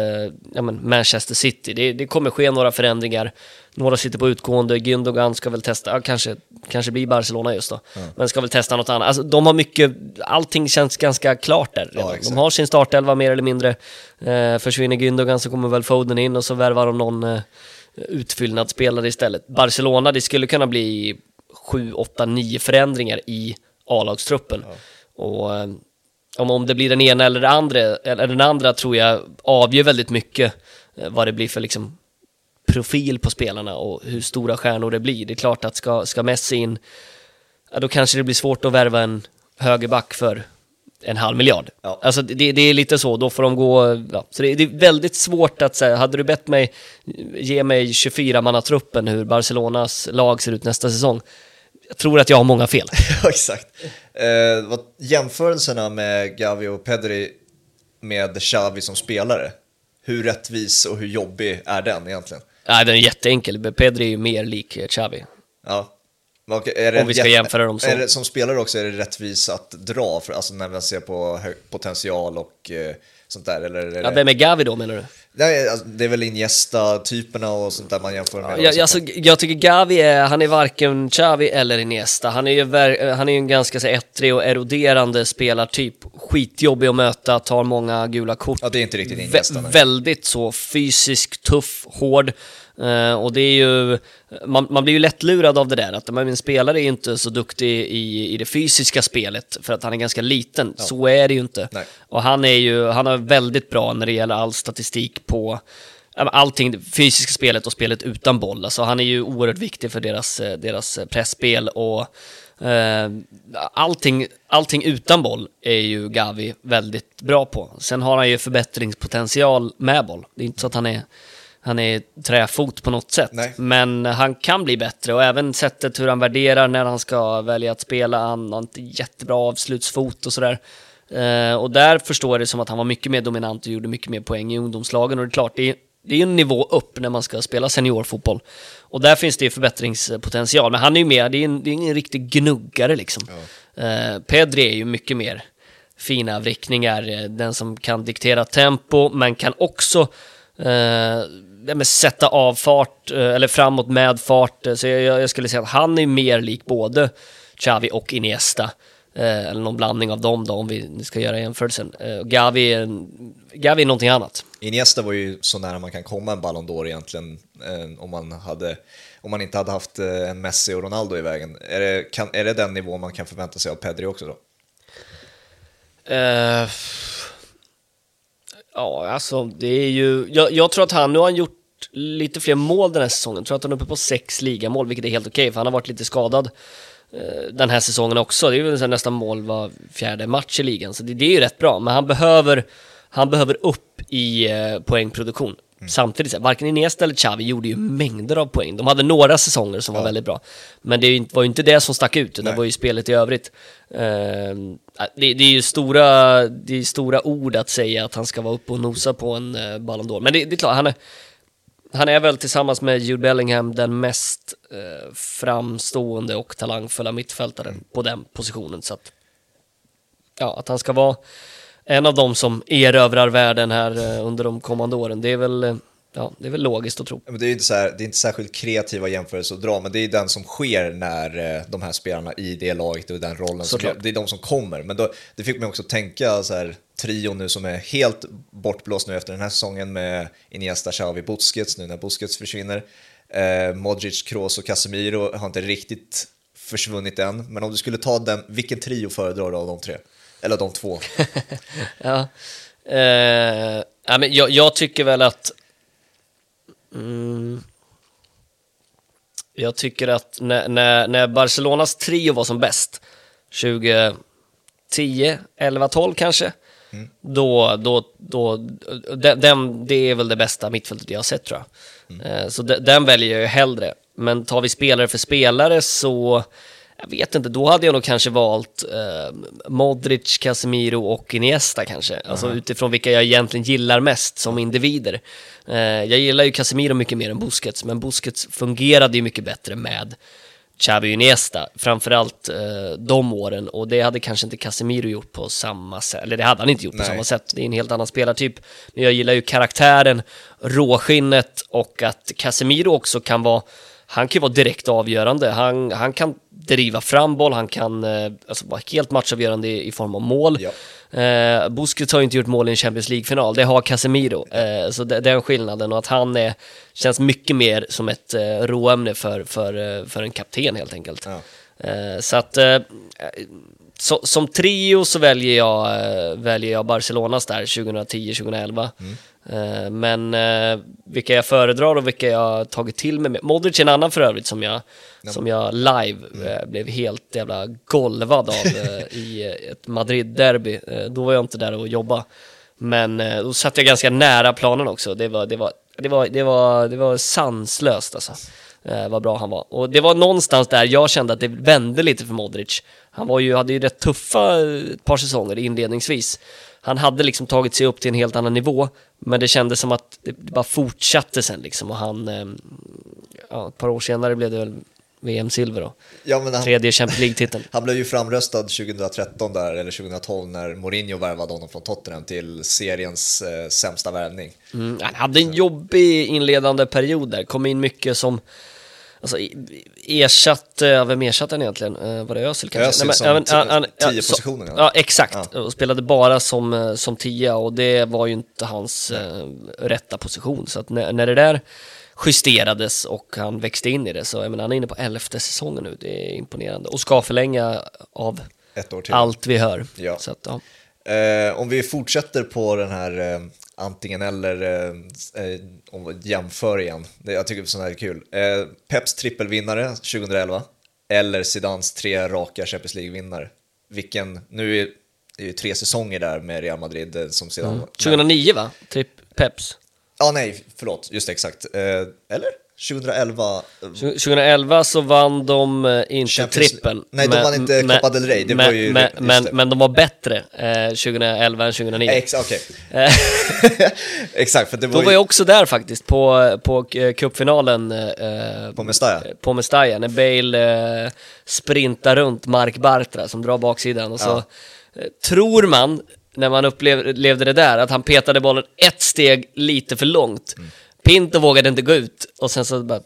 ja, Manchester City. Det, det, kommer ske några förändringar. Några sitter på utgående. Gündogan ska väl testa, ja, kanske, kanske blir Barcelona just då. Mm. Men ska väl testa något annat. Alltså, de har mycket, allting känns ganska klart där. Ja, de har sin startelva mer eller mindre. Eh, försvinner Gündogan så kommer väl Foden in och så värvar de någon eh, utfyllnadsspelare istället. Barcelona, det skulle kunna bli 7, 8, 9 förändringar i A-lagstruppen. Ja. Och eh, om, om det blir den ena eller den andra, eller den andra tror jag avgör väldigt mycket eh, vad det blir för liksom profil på spelarna och hur stora stjärnor det blir. Det är klart att ska, ska Messi in, ja, då kanske det blir svårt att värva en högerback för en halv miljard. Ja. Alltså det, det är lite så, då får de gå... Ja. Så det, det är väldigt svårt att säga, hade du bett mig ge mig 24-mannatruppen hur Barcelonas lag ser ut nästa säsong, jag tror att jag har många fel. Ja, exakt. Eh, vad, jämförelserna med Gavi och Pedri med Xavi som spelare, hur rättvis och hur jobbig är den egentligen? Nej, den är jätteenkel. Pedri är ju mer lik Xavi. Ja. Okej, Om vi ska jätte- jämföra dem så. Är det, som spelare också är det rättvist att dra, för, alltså när man ser på potential och eh, sånt där? Eller är Ja, det, vem är Gavi då menar du? Nej, alltså, det är väl Iniesta-typerna och sånt där man jämför med? Jag, alltså, jag tycker Gavi är, han är varken Xavi eller Iniesta. Han är ju ver, han är ju en ganska så, ettrig och eroderande spelartyp. Skitjobbig att möta, tar många gula kort. ja, det är inte riktigt Vä Iniesta. nej. väldigt så fysisk, tuff, hård. Eh, och det är ju, man, man blir ju lättlurad av det där, att men, en spelare är inte så duktig i, i det fysiska spelet för att han är ganska liten. Så är det ju inte. Nej. Och han är ju, han är väldigt bra när det gäller all statistik på ja, allting, det fysiska spelet och spelet utan boll. Alltså han är ju oerhört viktig för deras, eh, deras pressspel och eh, allting, allting utan boll är ju Gavi väldigt bra på. Sen har han ju förbättringspotential med boll. Det är inte så att han är, han är träfot på något sätt. Nej. Men han kan bli bättre och även sättet hur han värderar när han ska välja att spela. Han har inte jättebra avslutsfot och sådär. Eh, och där förstår jag det som att han var mycket mer dominant och gjorde mycket mer poäng i ungdomslagen. Och det är klart, det är, det är en nivå upp när man ska spela seniorfotboll. Och där finns det förbättringspotential. Men han är ju mer, det är, en, det är ingen riktig gnuggare liksom. Eh, Pedri är ju mycket mer fina vrickningar, eh, den som kan diktera tempo, men kan också eh, ja, men sätta av fart, eh, eller framåt med fart. Eh, Så jag, jag skulle säga att han är mer lik både Xavi och Iniesta. Eh, eller någon blandning av dem då, om vi ska göra jämförelsen. Gavi, är Gavi är någonting annat. Iniesta var ju så nära man kan komma en Ballon d'Or egentligen om, man hade, om man inte hade haft en Messi och Ronaldo i vägen. Är det, kan, är det den nivå man kan förvänta sig av Pedri också då? Eh, ja, alltså det är ju... Jag, jag tror att han, nu har han gjort lite fler mål den här säsongen. Jag tror att han är uppe på sex ligamål, vilket är helt okej, för han har varit lite skadad eh, den här säsongen också. Det är väl nästan mål var fjärde match i ligan, så det, det är ju rätt bra. Men han behöver, han behöver upp i eh, poängproduktion. Samtidigt, så här, varken Iniesta eller Xavi gjorde ju mängder av poäng. De hade några säsonger som var Ja. väldigt bra. Men det var ju inte det som stack ut, utan det var ju spelet i övrigt. Ehm, det, det är ju stora, det är stora ord att säga att han ska vara uppe och nosa på en uh, Ballon d'Or. Men det, det är klart, han är, han är väl tillsammans med Jude Bellingham den mest eh, framstående och talangfulla mittfältaren på den positionen. Så att, ja, att han ska vara en av dem som erövrar världen här eh, under de kommande åren, det är väl, eh, ja, det är väl logiskt att tro. Men Det är inte, så här, det är inte särskilt kreativa jämförelser att dra, men det är den som sker när eh, de här spelarna i det laget och den rollen, som, det är de som kommer. Men då, det fick mig också tänka så här, trion nu som är helt bortblåst nu efter den här säsongen med Iniesta, Xavi, Busquets nu när Busquets försvinner. Eh, Modric, Kroos och Casemiro har inte riktigt försvunnit än, men om du skulle ta den, vilken trio föredrar du av de tre? Eller de två? Ja. Eh, ja, men jag, jag tycker väl att... Mm, jag tycker att när, när, när Barcelonas trio var som bäst, 2010, 11, 12 kanske, då, då, då, den, den, det är väl det bästa mittfältet jag har sett tror jag. Eh, så de, den väljer jag ju hellre. Men tar vi spelare för spelare så, jag vet inte, då hade jag nog kanske valt eh, Modric, Casemiro och Iniesta kanske. Alltså utifrån vilka jag egentligen gillar mest som individer. Eh, jag gillar ju Casemiro mycket mer än Busquets, men Busquets fungerade ju mycket bättre med Xavi Iniesta, framförallt eh, de åren, och det hade kanske inte Casemiro gjort på samma sätt, eller det hade han inte gjort på Nej. samma sätt, det är en helt annan spelartyp. Men jag gillar ju karaktären, råskinnet och att Casemiro också kan vara, han kan ju vara direkt avgörande, han, han kan driva fram boll, han kan eh, alltså vara helt matchavgörande i, i form av mål. Ja. Eh, Busquets har ju inte gjort mål i en Champions League-final, det har Casemiro. Eh, så det, den skillnaden och att han är, känns mycket mer som ett eh, råämne för, för, eh, för en kapten helt enkelt. Ja. Eh, så att eh, så, som trio så väljer jag, eh, väljer jag Barcelonas där 2010-2011. Eh, men eh, vilka jag föredrar och vilka jag tagit till mig. Modric är en annan för övrigt som jag, som jag live eh, blev helt jävla golvad av i ett Madrid-derby. Då var jag inte där och jobba. Men då satt jag ganska nära planen också. Det var, det var, det var, det var, det var sanslöst alltså. Eh, vad bra han var. Och det var någonstans där jag kände att det vände lite för Modric. Han var ju, hade ju rätt tuffa eh, ett par säsonger inledningsvis. Han hade liksom tagit sig upp till en helt annan nivå, men det kändes som att det bara fortsatte sen liksom och han, eh, ja, ett par år senare blev det väl VM-silver då. Ja, han, Tredje Champions League-titeln. han blev ju framröstad 2013 där, eller 2012 när Mourinho värvade honom från Tottenham till seriens eh, sämsta värvning. Mm, han hade en jobbig inledande period där, kom in mycket som Alltså i- ersatt, eh, vem ersatte han egentligen? Eh, Var det Özil kanske? Özil men- som ja, men, ti- han- ja, tio positionen, ja. Ja, exakt. Och spelade bara som, eh, som tia och det var ju inte hans eh, rätta position. Så att när, när det där justerades och han växte in i det så, jag menar, han är inne på elfte säsongen nu. Det är imponerande. Och ska förlänga av allt vi hör. Ja. Så att, ja. Eh, om vi fortsätter på den här eh, antingen eller eh, eh, om jämför igen. Jag tycker sånt här är kul. Eh, Peps trippelvinnare 2011 eller Zidans tre raka Champions League-vinnare. Vilken, nu är det ju tre säsonger där med Real Madrid eh, som Zidane. Mm. 2009 va? Tripp Peps. Ja, nej, förlåt, just det, exakt. Eller? 2011? eh, 2011 så vann de eh, inte Champions- trippen. Nej, de vann inte Copa del Rey, det men, var ju- men, men, men de var bättre eh, 2011 än 2009. Ex, okej. Eh, exakt, för det var Då ju var jag också där faktiskt, på, på eh, cupfinalen eh, på Mestalla. på Mestalla, när Bale eh, sprintar runt Mark Bartra som drar baksidan och så Ja. tror man, när man upplevde det där, att han petade bollen ett steg lite för långt. Mm. Pinto vågade inte gå ut och sen så bara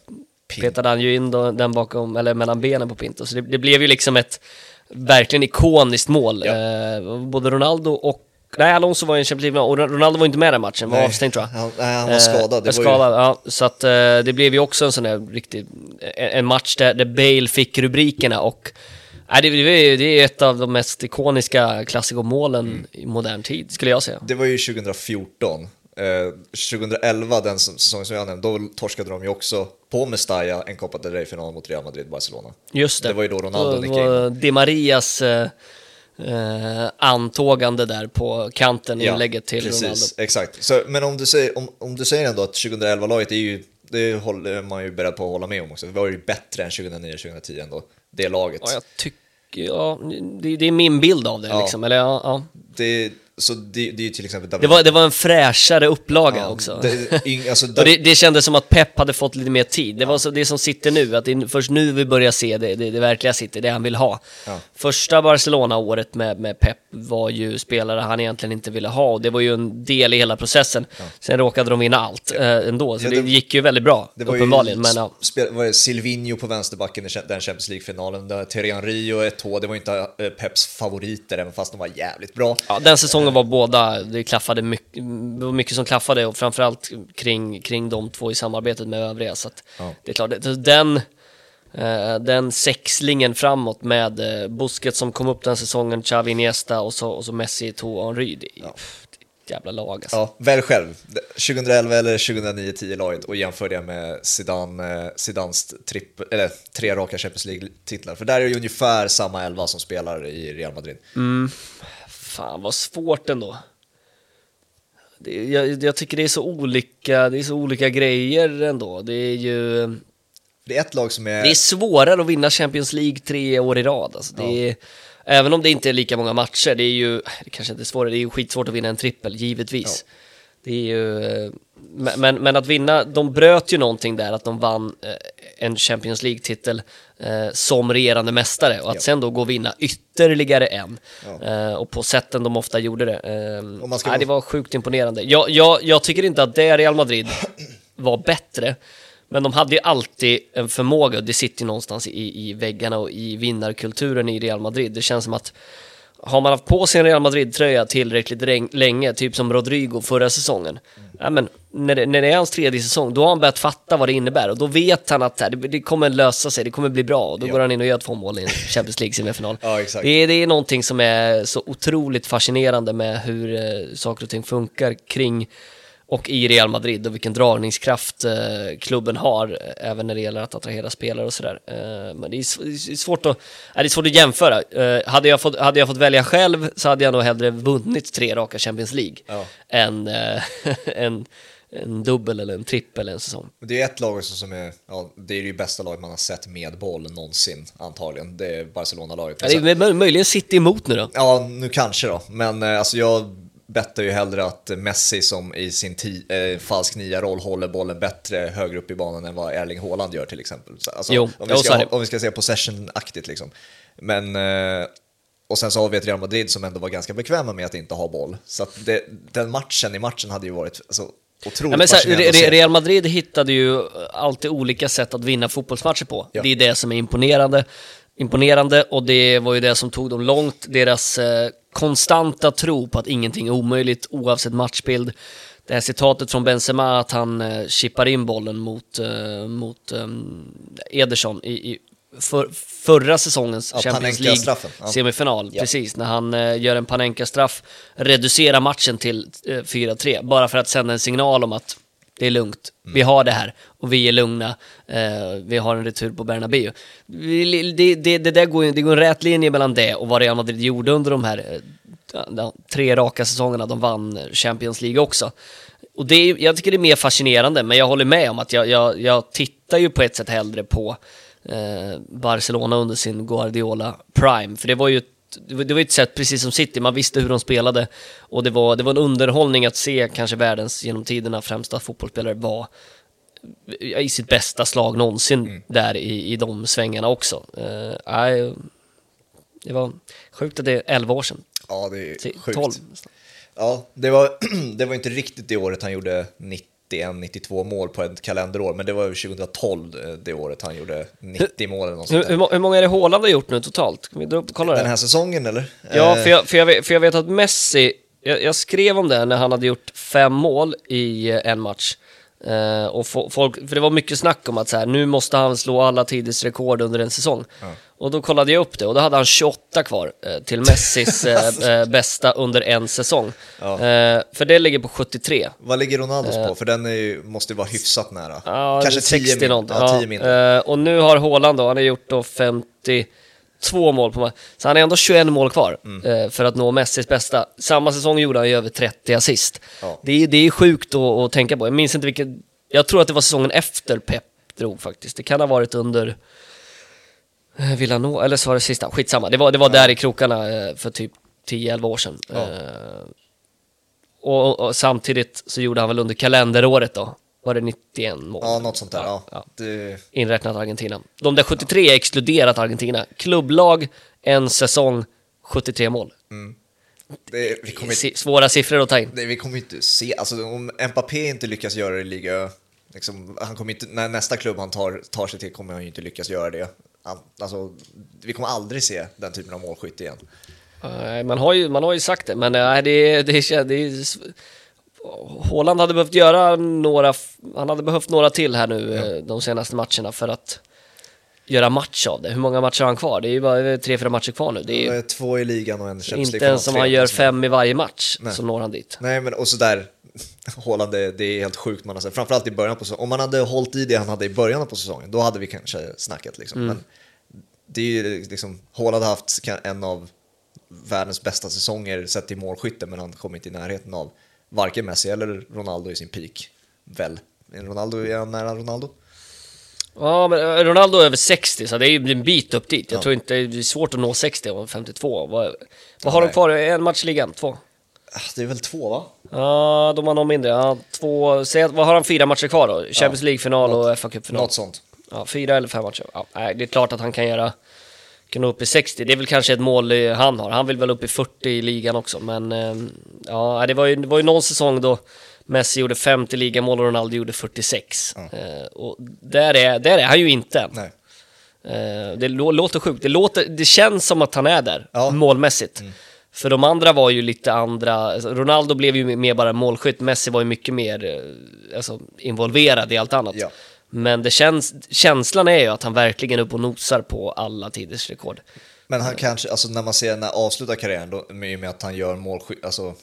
petade han ju in den bakom, eller mellan benen på Pinto. Så det, det blev ju liksom ett verkligen ikoniskt mål. Ja. Eh, både Ronaldo och Nej, Alonso var ju en Champions League och Ronaldo var inte med den matchen, var avstängd tror jag. Han, nej, han var skadad. Eh, Det var ju, skadad, ja. Så att eh, det blev ju också en sån där riktig, en, match där, där Bale fick rubrikerna och Nej, det, det, är, det är ett av de mest ikoniska klassikomålen Mm. i modern tid, skulle jag säga. Det var ju 2014. Eh, 2011, den som- säsongen som jag nämnde, då torskade de ju också på Mestalla en Copa del Rey-final mot Real Madrid-Barcelona. Just det. Det var ju då Ronaldo nickade in. Di Marias eh, eh, antågande där på kanten, inlägget till precis, Ronaldo. Exakt. Så, men om du, säger, om, om du säger ändå att 2011-laget är ju, det håller man ju beredd på att hålla med om också. Det var ju bättre än 2009-2010 ändå, det laget. Ja, jag tycker, ja, det, det är min bild av det Ja. liksom. Eller, ja, ja. Det, så det, det är ju till exempel David Det, var, det var en fräschare upplaga ja, också. Det, yng, alltså, Och det, det kändes som att Pep hade fått lite mer tid. Det var så, det som sitter nu, att det är först nu vi börjar se det, det, det verkliga City, det han vill ha. Ja. Första Barcelona-året med, med Pep var ju spelare han egentligen inte ville ha och det var ju en del i hela processen. Sen råkade de vinna allt eh, ändå, så Ja, det, gick ju väldigt bra, Det var uppenbarligen. ju Men, ja. spel, var det Silvinho på vänsterbacken i den Champions League-finalen, där Thierry Henry och Eto'o, det var ju inte eh, Peps favoriter, även fast de var jävligt bra. Ja, den säsongen var båda, det klaffade mycket, det var mycket som klaffade och framförallt kring, kring de två i samarbetet med övriga. Så Ja. det är klart, den, eh, den sexlingen framåt med eh, Busquets som kom upp den säsongen, Xavi Iniesta och så, och så Messi, Eto'o och Henry. Ett jävla lag alltså. Ja, väl själv. 2011 eller 2009-10-laget och jämför det med Zidane, eh, Zidans tripp, eller, tre raka Champions League-titlar. För där är det ungefär samma elva som spelar i Real Madrid. Fan vad svårt ändå. Det, jag, jag tycker det är så olika, det är så olika grejer ändå. Det är ju... Det är ett lag som är... Det är svårare att vinna Champions League tre år i rad. Alltså det är, även om det inte är lika många matcher, det är ju, det kanske inte är svårare, det är ju skitsvårt att vinna en trippel, givetvis. Det är ju, eh, men, men, men att vinna, de bröt ju någonting där, att de vann eh, en Champions League-titel eh, som regerande mästare och att Ja. sen då gå och vinna ytterligare en. Ja. Eh, och på sätten de ofta gjorde det. Eh, nej, vara- det var sjukt imponerande. Jag, jag, jag tycker inte att det Real Madrid var bättre. Men de hade ju alltid en förmåga, och det sitter ju någonstans i, i väggarna och i vinnarkulturen i Real Madrid. Det känns som att har man haft på sig en Real Madrid-tröja tillräckligt länge, typ som Rodrigo förra säsongen, ja, men när, det, när det är hans tredje säsong, då har han börjat fatta vad det innebär och då vet han att här, det, det kommer lösa sig, det kommer bli bra och då Ja. går han in och gör två mål i en Champions League semifinal. Ja, exakt. Det, är, det är någonting som är så otroligt fascinerande med hur eh, saker och ting funkar kring och i Real Madrid och vilken dragningskraft eh, klubben har, eh, även när det gäller att attrahera spelare och sådär. Eh, men det är, det svårt att, det är svårt att jämföra. Hade, jag fått, hade jag fått välja själv så hade jag nog hellre vunnit tre raka Champions League Ja. än en, en dubbel eller en trippel en säsong. Det är ett lag som är, ja, det är ju bästa laget man har sett med boll någonsin antagligen. Det är Barcelona-laget. Ja, det är mö- möjligen City emot nu då. Ja, nu kanske då. Men alltså jag bettar ju hellre att Messi som i sin eh, falsk nia-roll håller bollen bättre högre upp i banan än vad Erling Haaland gör till exempel. Så, Alltså, Jo, om, vi ska, om vi ska säga possession-aktigt liksom. Men, eh, och sen så har vi ett Real Madrid som ändå var ganska bekväma med att inte ha boll. Så det, den matchen i matchen hade ju varit alltså, otroligt Ja, men så här, Real Madrid hittade ju alltid olika sätt att vinna fotbollsmatcher på. Ja. Det är det som är imponerande. Imponerande och det var ju det som tog dem långt. Deras eh, konstanta tro på att ingenting är omöjligt oavsett matchbild. Det här citatet från Benzema att han eh, chippar in bollen mot, eh, mot eh, Ederson i, i för, förra säsongens Ja, Champions League Panenka-straffen, ja. Precis, när han eh, gör en Panenka-straff, reducerar matchen till eh, 4-3, bara för att sända en signal om att det är lugnt, Mm. vi har det här och vi är lugna, Eh, vi har en retur på Bernabéu. Det, det, det, där går, ju- det går en rät linje mellan det och vad Real Madrid gjorde under de här eh, tre raka säsongerna de vann eh, Champions League också. Och det är, jag tycker det är mer fascinerande, men jag håller med om att jag, jag, jag tittar ju på ett sätt hellre på eh, Barcelona under sin Guardiola Prime, för det var ju ett, det var det var ett sätt, precis som City, man visste hur de spelade och det var, det var en underhållning att se kanske världens genom tiderna främsta fotbollsspelare var i sitt bästa slag någonsin där i, i de svängarna också. Eh, nej, det var sjukt att det är 11 år sedan. Ja, det är sjukt. 12. Ja, det var, det var inte riktigt det året han gjorde 91-92 mål på ett kalenderår, men det var ju 2012 eh, det året han gjorde 90 mål eller något Hur, sånt hur, där. må- hur många är det Haaland har gjort nu totalt? Kan vi dra upp kolla Den det? här säsongen eller? Ja, Eh, för jag, för, jag vet, för jag vet att Messi, jag, jag skrev om det när han hade gjort fem mål i eh, en match. Eh, och fo- folk, för det var mycket snack om att så här, nu måste han slå alla tiders rekord under en säsong. Och då kollade jag upp det och då hade han 28 kvar eh, till Messis eh, bästa under en säsong. Ja. För det ligger på 73. Vad ligger Ronaldos på? För den ju, måste ju vara hyfsat nära. Kanske 10 60 min- någonting. Ja, Ja, 10 mindre. och nu har Haaland då, han har gjort då 52 mål på match. Så han har ändå 21 mål kvar Mm. eh, för att nå Messis bästa. Samma säsong gjorde han ju över 30 assist. Ja. Det, är, det är sjukt att, att tänka på. Jag minns inte vilken... Jag tror att det var säsongen efter Pep drog faktiskt. Det kan ha varit under eh, Villanova, eller så var det sista. Skitsamma. Det var, det var där i krokarna eh, för typ 10-11 år sedan. Ja. Och, och samtidigt så gjorde han väl under kalenderåret då, var det 91 mål? Ja, något sånt där. Ja, ja. Det, Inräknat Argentina. De där 73 är exkluderat Argentina. Klubblag, en säsong, 73 mål. det, vi kommer inte Svåra siffror att ta in. Nej, vi kommer inte se, alltså om Mbappé inte lyckas göra det i liga, liksom, han kommer inte, när nästa klubb han tar, tar sig till kommer han ju inte lyckas göra det. Han, alltså, vi kommer aldrig se den typen av målskytt igen. Man, har ju, man har ju sagt det, men det, det, det, det Haaland hade behövt göra några, han hade behövt några till här nu eh, de senaste matcherna för att göra match av det. Hur många matcher har han kvar? Det är ju bara tre, fyra matcher kvar nu. Det är ju Två i ligan och en Champions inte ens om han gör fem i varje match Nej. så når han dit. Nej, men och sådär, Haaland, det, det är helt sjukt man har sett. Framförallt i början på säsongen. Om man hade hållit i det han hade i början på säsongen, då hade vi kanske snackat liksom. Mm. Men det är ju liksom, Haaland har haft en av världens bästa säsonger sett till målskytte, men han kom inte i närheten av varken Messi eller Ronaldo i sin peak. Väl? Är Ronaldo, är han nära Ronaldo? Ja, men eh, Ronaldo är över 60, så det är ju en bit upp dit. Jag Ja. tror inte det är svårt att nå 60 och 52. Vad, vad har nej. de kvar? En match i ligan? Två? Ah, Det är väl två va? Ja, de har någon mindre. Ja, två, säg vad har han fyra matcher kvar då? Champions League-final och fa Cup-final. Något sånt. Ja, fyra eller fem matcher. Ja, nej, det är klart att han kan göra kan nå upp i 60. Det är väl kanske ett mål han har. Han vill väl upp i 40 i ligan också, men eh, ja, det var ju, det var ju någon säsong då Messi gjorde 50 ligamål och Ronaldo gjorde 46. Ja. Eh, och där är, där är han ju inte än. Nej. Eh, det lå- låter sjukt, det, låter, det känns som att han är där, Ja. målmässigt. För de andra var ju lite andra, alltså, Ronaldo blev ju mer bara målskytt, Messi var ju mycket mer eh, alltså, involverad i allt annat. Ja. Men det känns, känslan är ju att han verkligen är uppe och nosar på alla tiders rekord. Men han kanske, alltså när man ser när avslutar karriären, då, med, med att han gör målskytt, alltså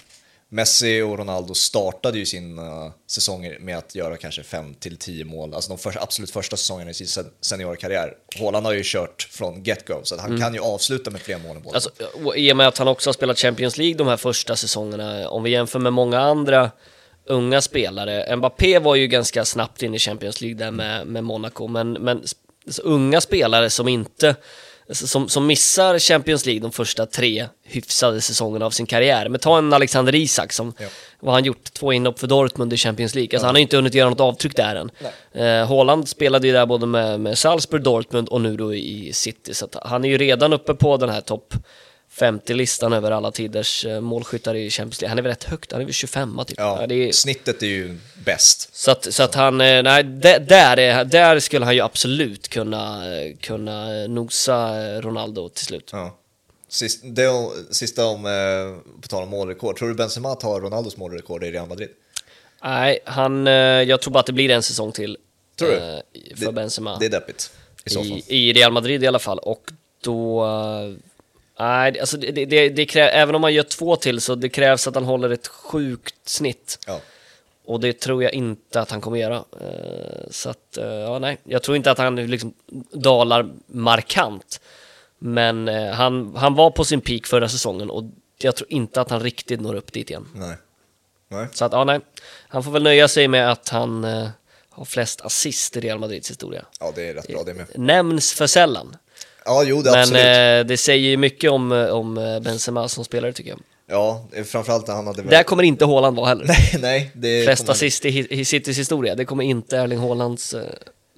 Messi och Ronaldo startade ju sina säsonger med att göra kanske 5 till 10 mål, alltså de för, absolut första säsongerna i sin sen- seniorkarriär. Haaland har ju kört från get-go, så han kan ju avsluta med fler mål än båda. Alltså, och I och med att han också har spelat Champions League de här första säsongerna, om vi jämför med många andra unga spelare. Mbappé var ju ganska snabbt in i Champions League där med, med Monaco, men, men unga spelare som inte som, som missar Champions League de första tre hyfsade säsongerna av sin karriär. Men ta en Alexander Isak som, Ja. vad har han gjort? Två inhopp för Dortmund i Champions League. Alltså han har inte hunnit göra något avtryck där än. Eh, Haaland spelade ju där både med, med Salzburg, Dortmund och nu då i City. Så att han är ju redan uppe på den här topp 50-listan över alla tiders eh, målskyttar i Champions League. Han är väl rätt högt, han är väl 25 typ. ja, Ja, är, Snittet är ju bäst. så att, så att han, eh, nej, där, är, där skulle han ju absolut kunna, eh, kunna nosa Ronaldo till slut. Ja. Sist, om- sista om, eh, på tal om målrekord, tror du Benzema tar Ronaldos målrekord i Real Madrid? Nej, han, jag tror bara att det blir en säsong till. Tror du? eh, För Det- Benzema. Det är deppigt i. I, I Real Madrid i alla fall. Och då... Nej, alltså det, det, det, det krä, även om man gör två till så det krävs att han håller ett sjukt snitt. Ja. Och det tror jag inte att han kommer göra. Eh, Så att, eh, ja nej. Jag tror inte att han liksom dalar markant. Men eh, han, han var på sin peak förra säsongen och jag tror inte att han riktigt når upp dit igen. Nej. Nej. Så att, ja nej. Han får väl nöja sig med att han har flest assist i Real Madrids historia. Ja, det är rätt bra det med. Nämns för sällan. Ja, jo, det Men absolut. eh, det säger ju mycket om, eh, om eh, Benzema som spelare tycker jag. Ja, framförallt när han hade... Där kommer inte Haaland vara heller. Nej, nej. Det Flest assist i, Citys historia, det kommer inte Erling Haalands eh,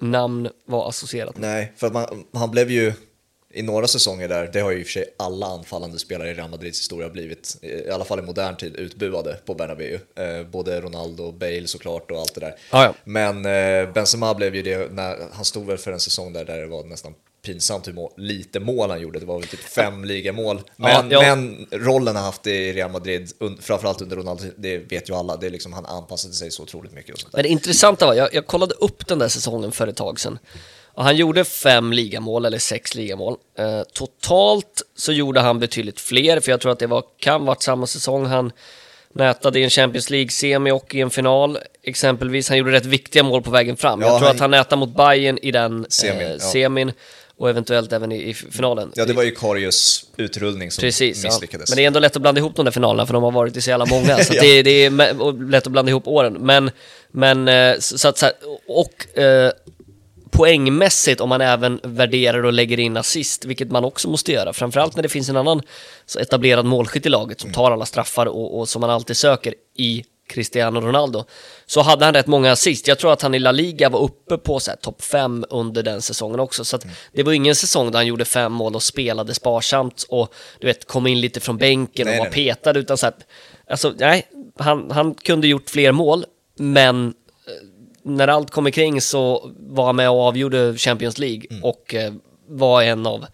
namn vara associerat med. Nej, för att man, han blev ju i några säsonger där, det har ju i och för sig alla anfallande spelare i Real Madrids historia blivit, i alla fall i modern tid, utbuade på Bernabéu. Eh, både Ronaldo, Bale såklart och allt det där. Ja, ja. Men eh, Benzema blev ju det, när, han stod väl för en säsong där, där det var nästan pinsamt hur må, lite mål han gjorde. Det var väl typ fem ligamål. Men, Ja, ja. men rollen han haft i Real Madrid, un, framförallt under Ronaldo, det vet ju alla. Det är liksom, han anpassade sig så otroligt mycket. Och sånt där. Men det intressanta var, jag, jag kollade upp den där säsongen för ett tag sedan. Och han gjorde fem ligamål, eller sex ligamål. Eh, totalt så gjorde han betydligt fler, för jag tror att det var, kan varit samma säsong han nätade i en Champions League-semi och i en final. Exempelvis, han gjorde rätt viktiga mål på vägen fram. Ja, jag tror han- att han nätade mot Bayern i den Semin, eh, ja. Och eventuellt även i, i finalen. Ja, det var ju Karius utrullning som Precis, ja. misslyckades. men det är ändå lätt att blanda ihop de där finalerna för de har varit i så jävla många. Så Ja. det, det är lätt att blanda ihop åren. Men, men eh, så att så här, och eh, poängmässigt om man även värderar och lägger in assist, vilket man också måste göra. Framförallt när det finns en annan etablerad målskytt i laget som tar alla straffar och, och som man alltid söker i Cristiano Ronaldo. Så hade han rätt många assist. Jag tror att han i La Liga var uppe på topp fem under den säsongen också. Så att det var ingen säsong där han gjorde fem mål och spelade sparsamt och du vet, kom in lite från bänken Nej, och var nej. petad. Utan så här, alltså, nej, han, han kunde gjort fler mål, men eh, när allt kom omkring så var han med och avgjorde Champions League Mm. och eh, var en av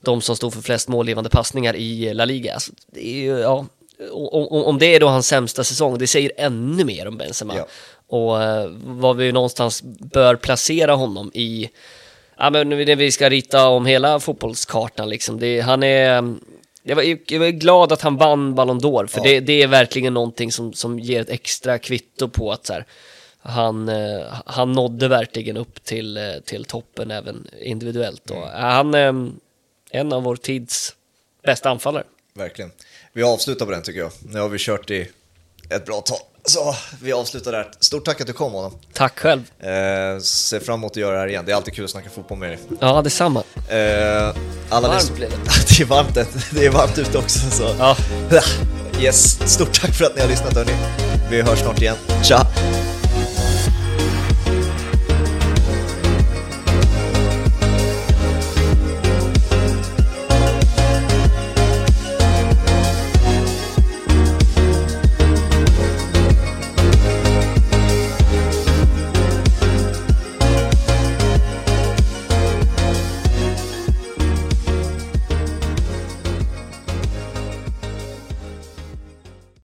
de som stod för flest målgivande passningar i La Liga. Alltså, det är ju, ja, om, det är då hans sämsta säsong, det säger ännu mer om Benzema. Ja. Och eh, vad vi någonstans bör placera honom i, ja men när vi ska rita om hela fotbollskartan liksom, det, han är, jag var, jag var glad att han vann Ballon d'Or, för Ja. det, det är verkligen någonting som, som ger ett extra kvitto på att så här, han, eh, han nådde verkligen upp till, eh, till toppen även individuellt. Mm. han är en av vår tids bästa anfallare. Verkligen. Vi avslutar på den tycker jag. Nu har vi kört i ett bra tag. Så vi avslutar där. Stort tack att du kom Adam. Tack själv. Eh, ser fram emot att göra det här igen. Det är alltid kul att snacka fotboll med dig. Ja, detsamma. Eh, alla Varmt lys- blev det. det är varmt, det är varmt ute också. Så. Ja. Yes, stort tack för att ni har lyssnat hörni. Vi hörs snart igen. Tja!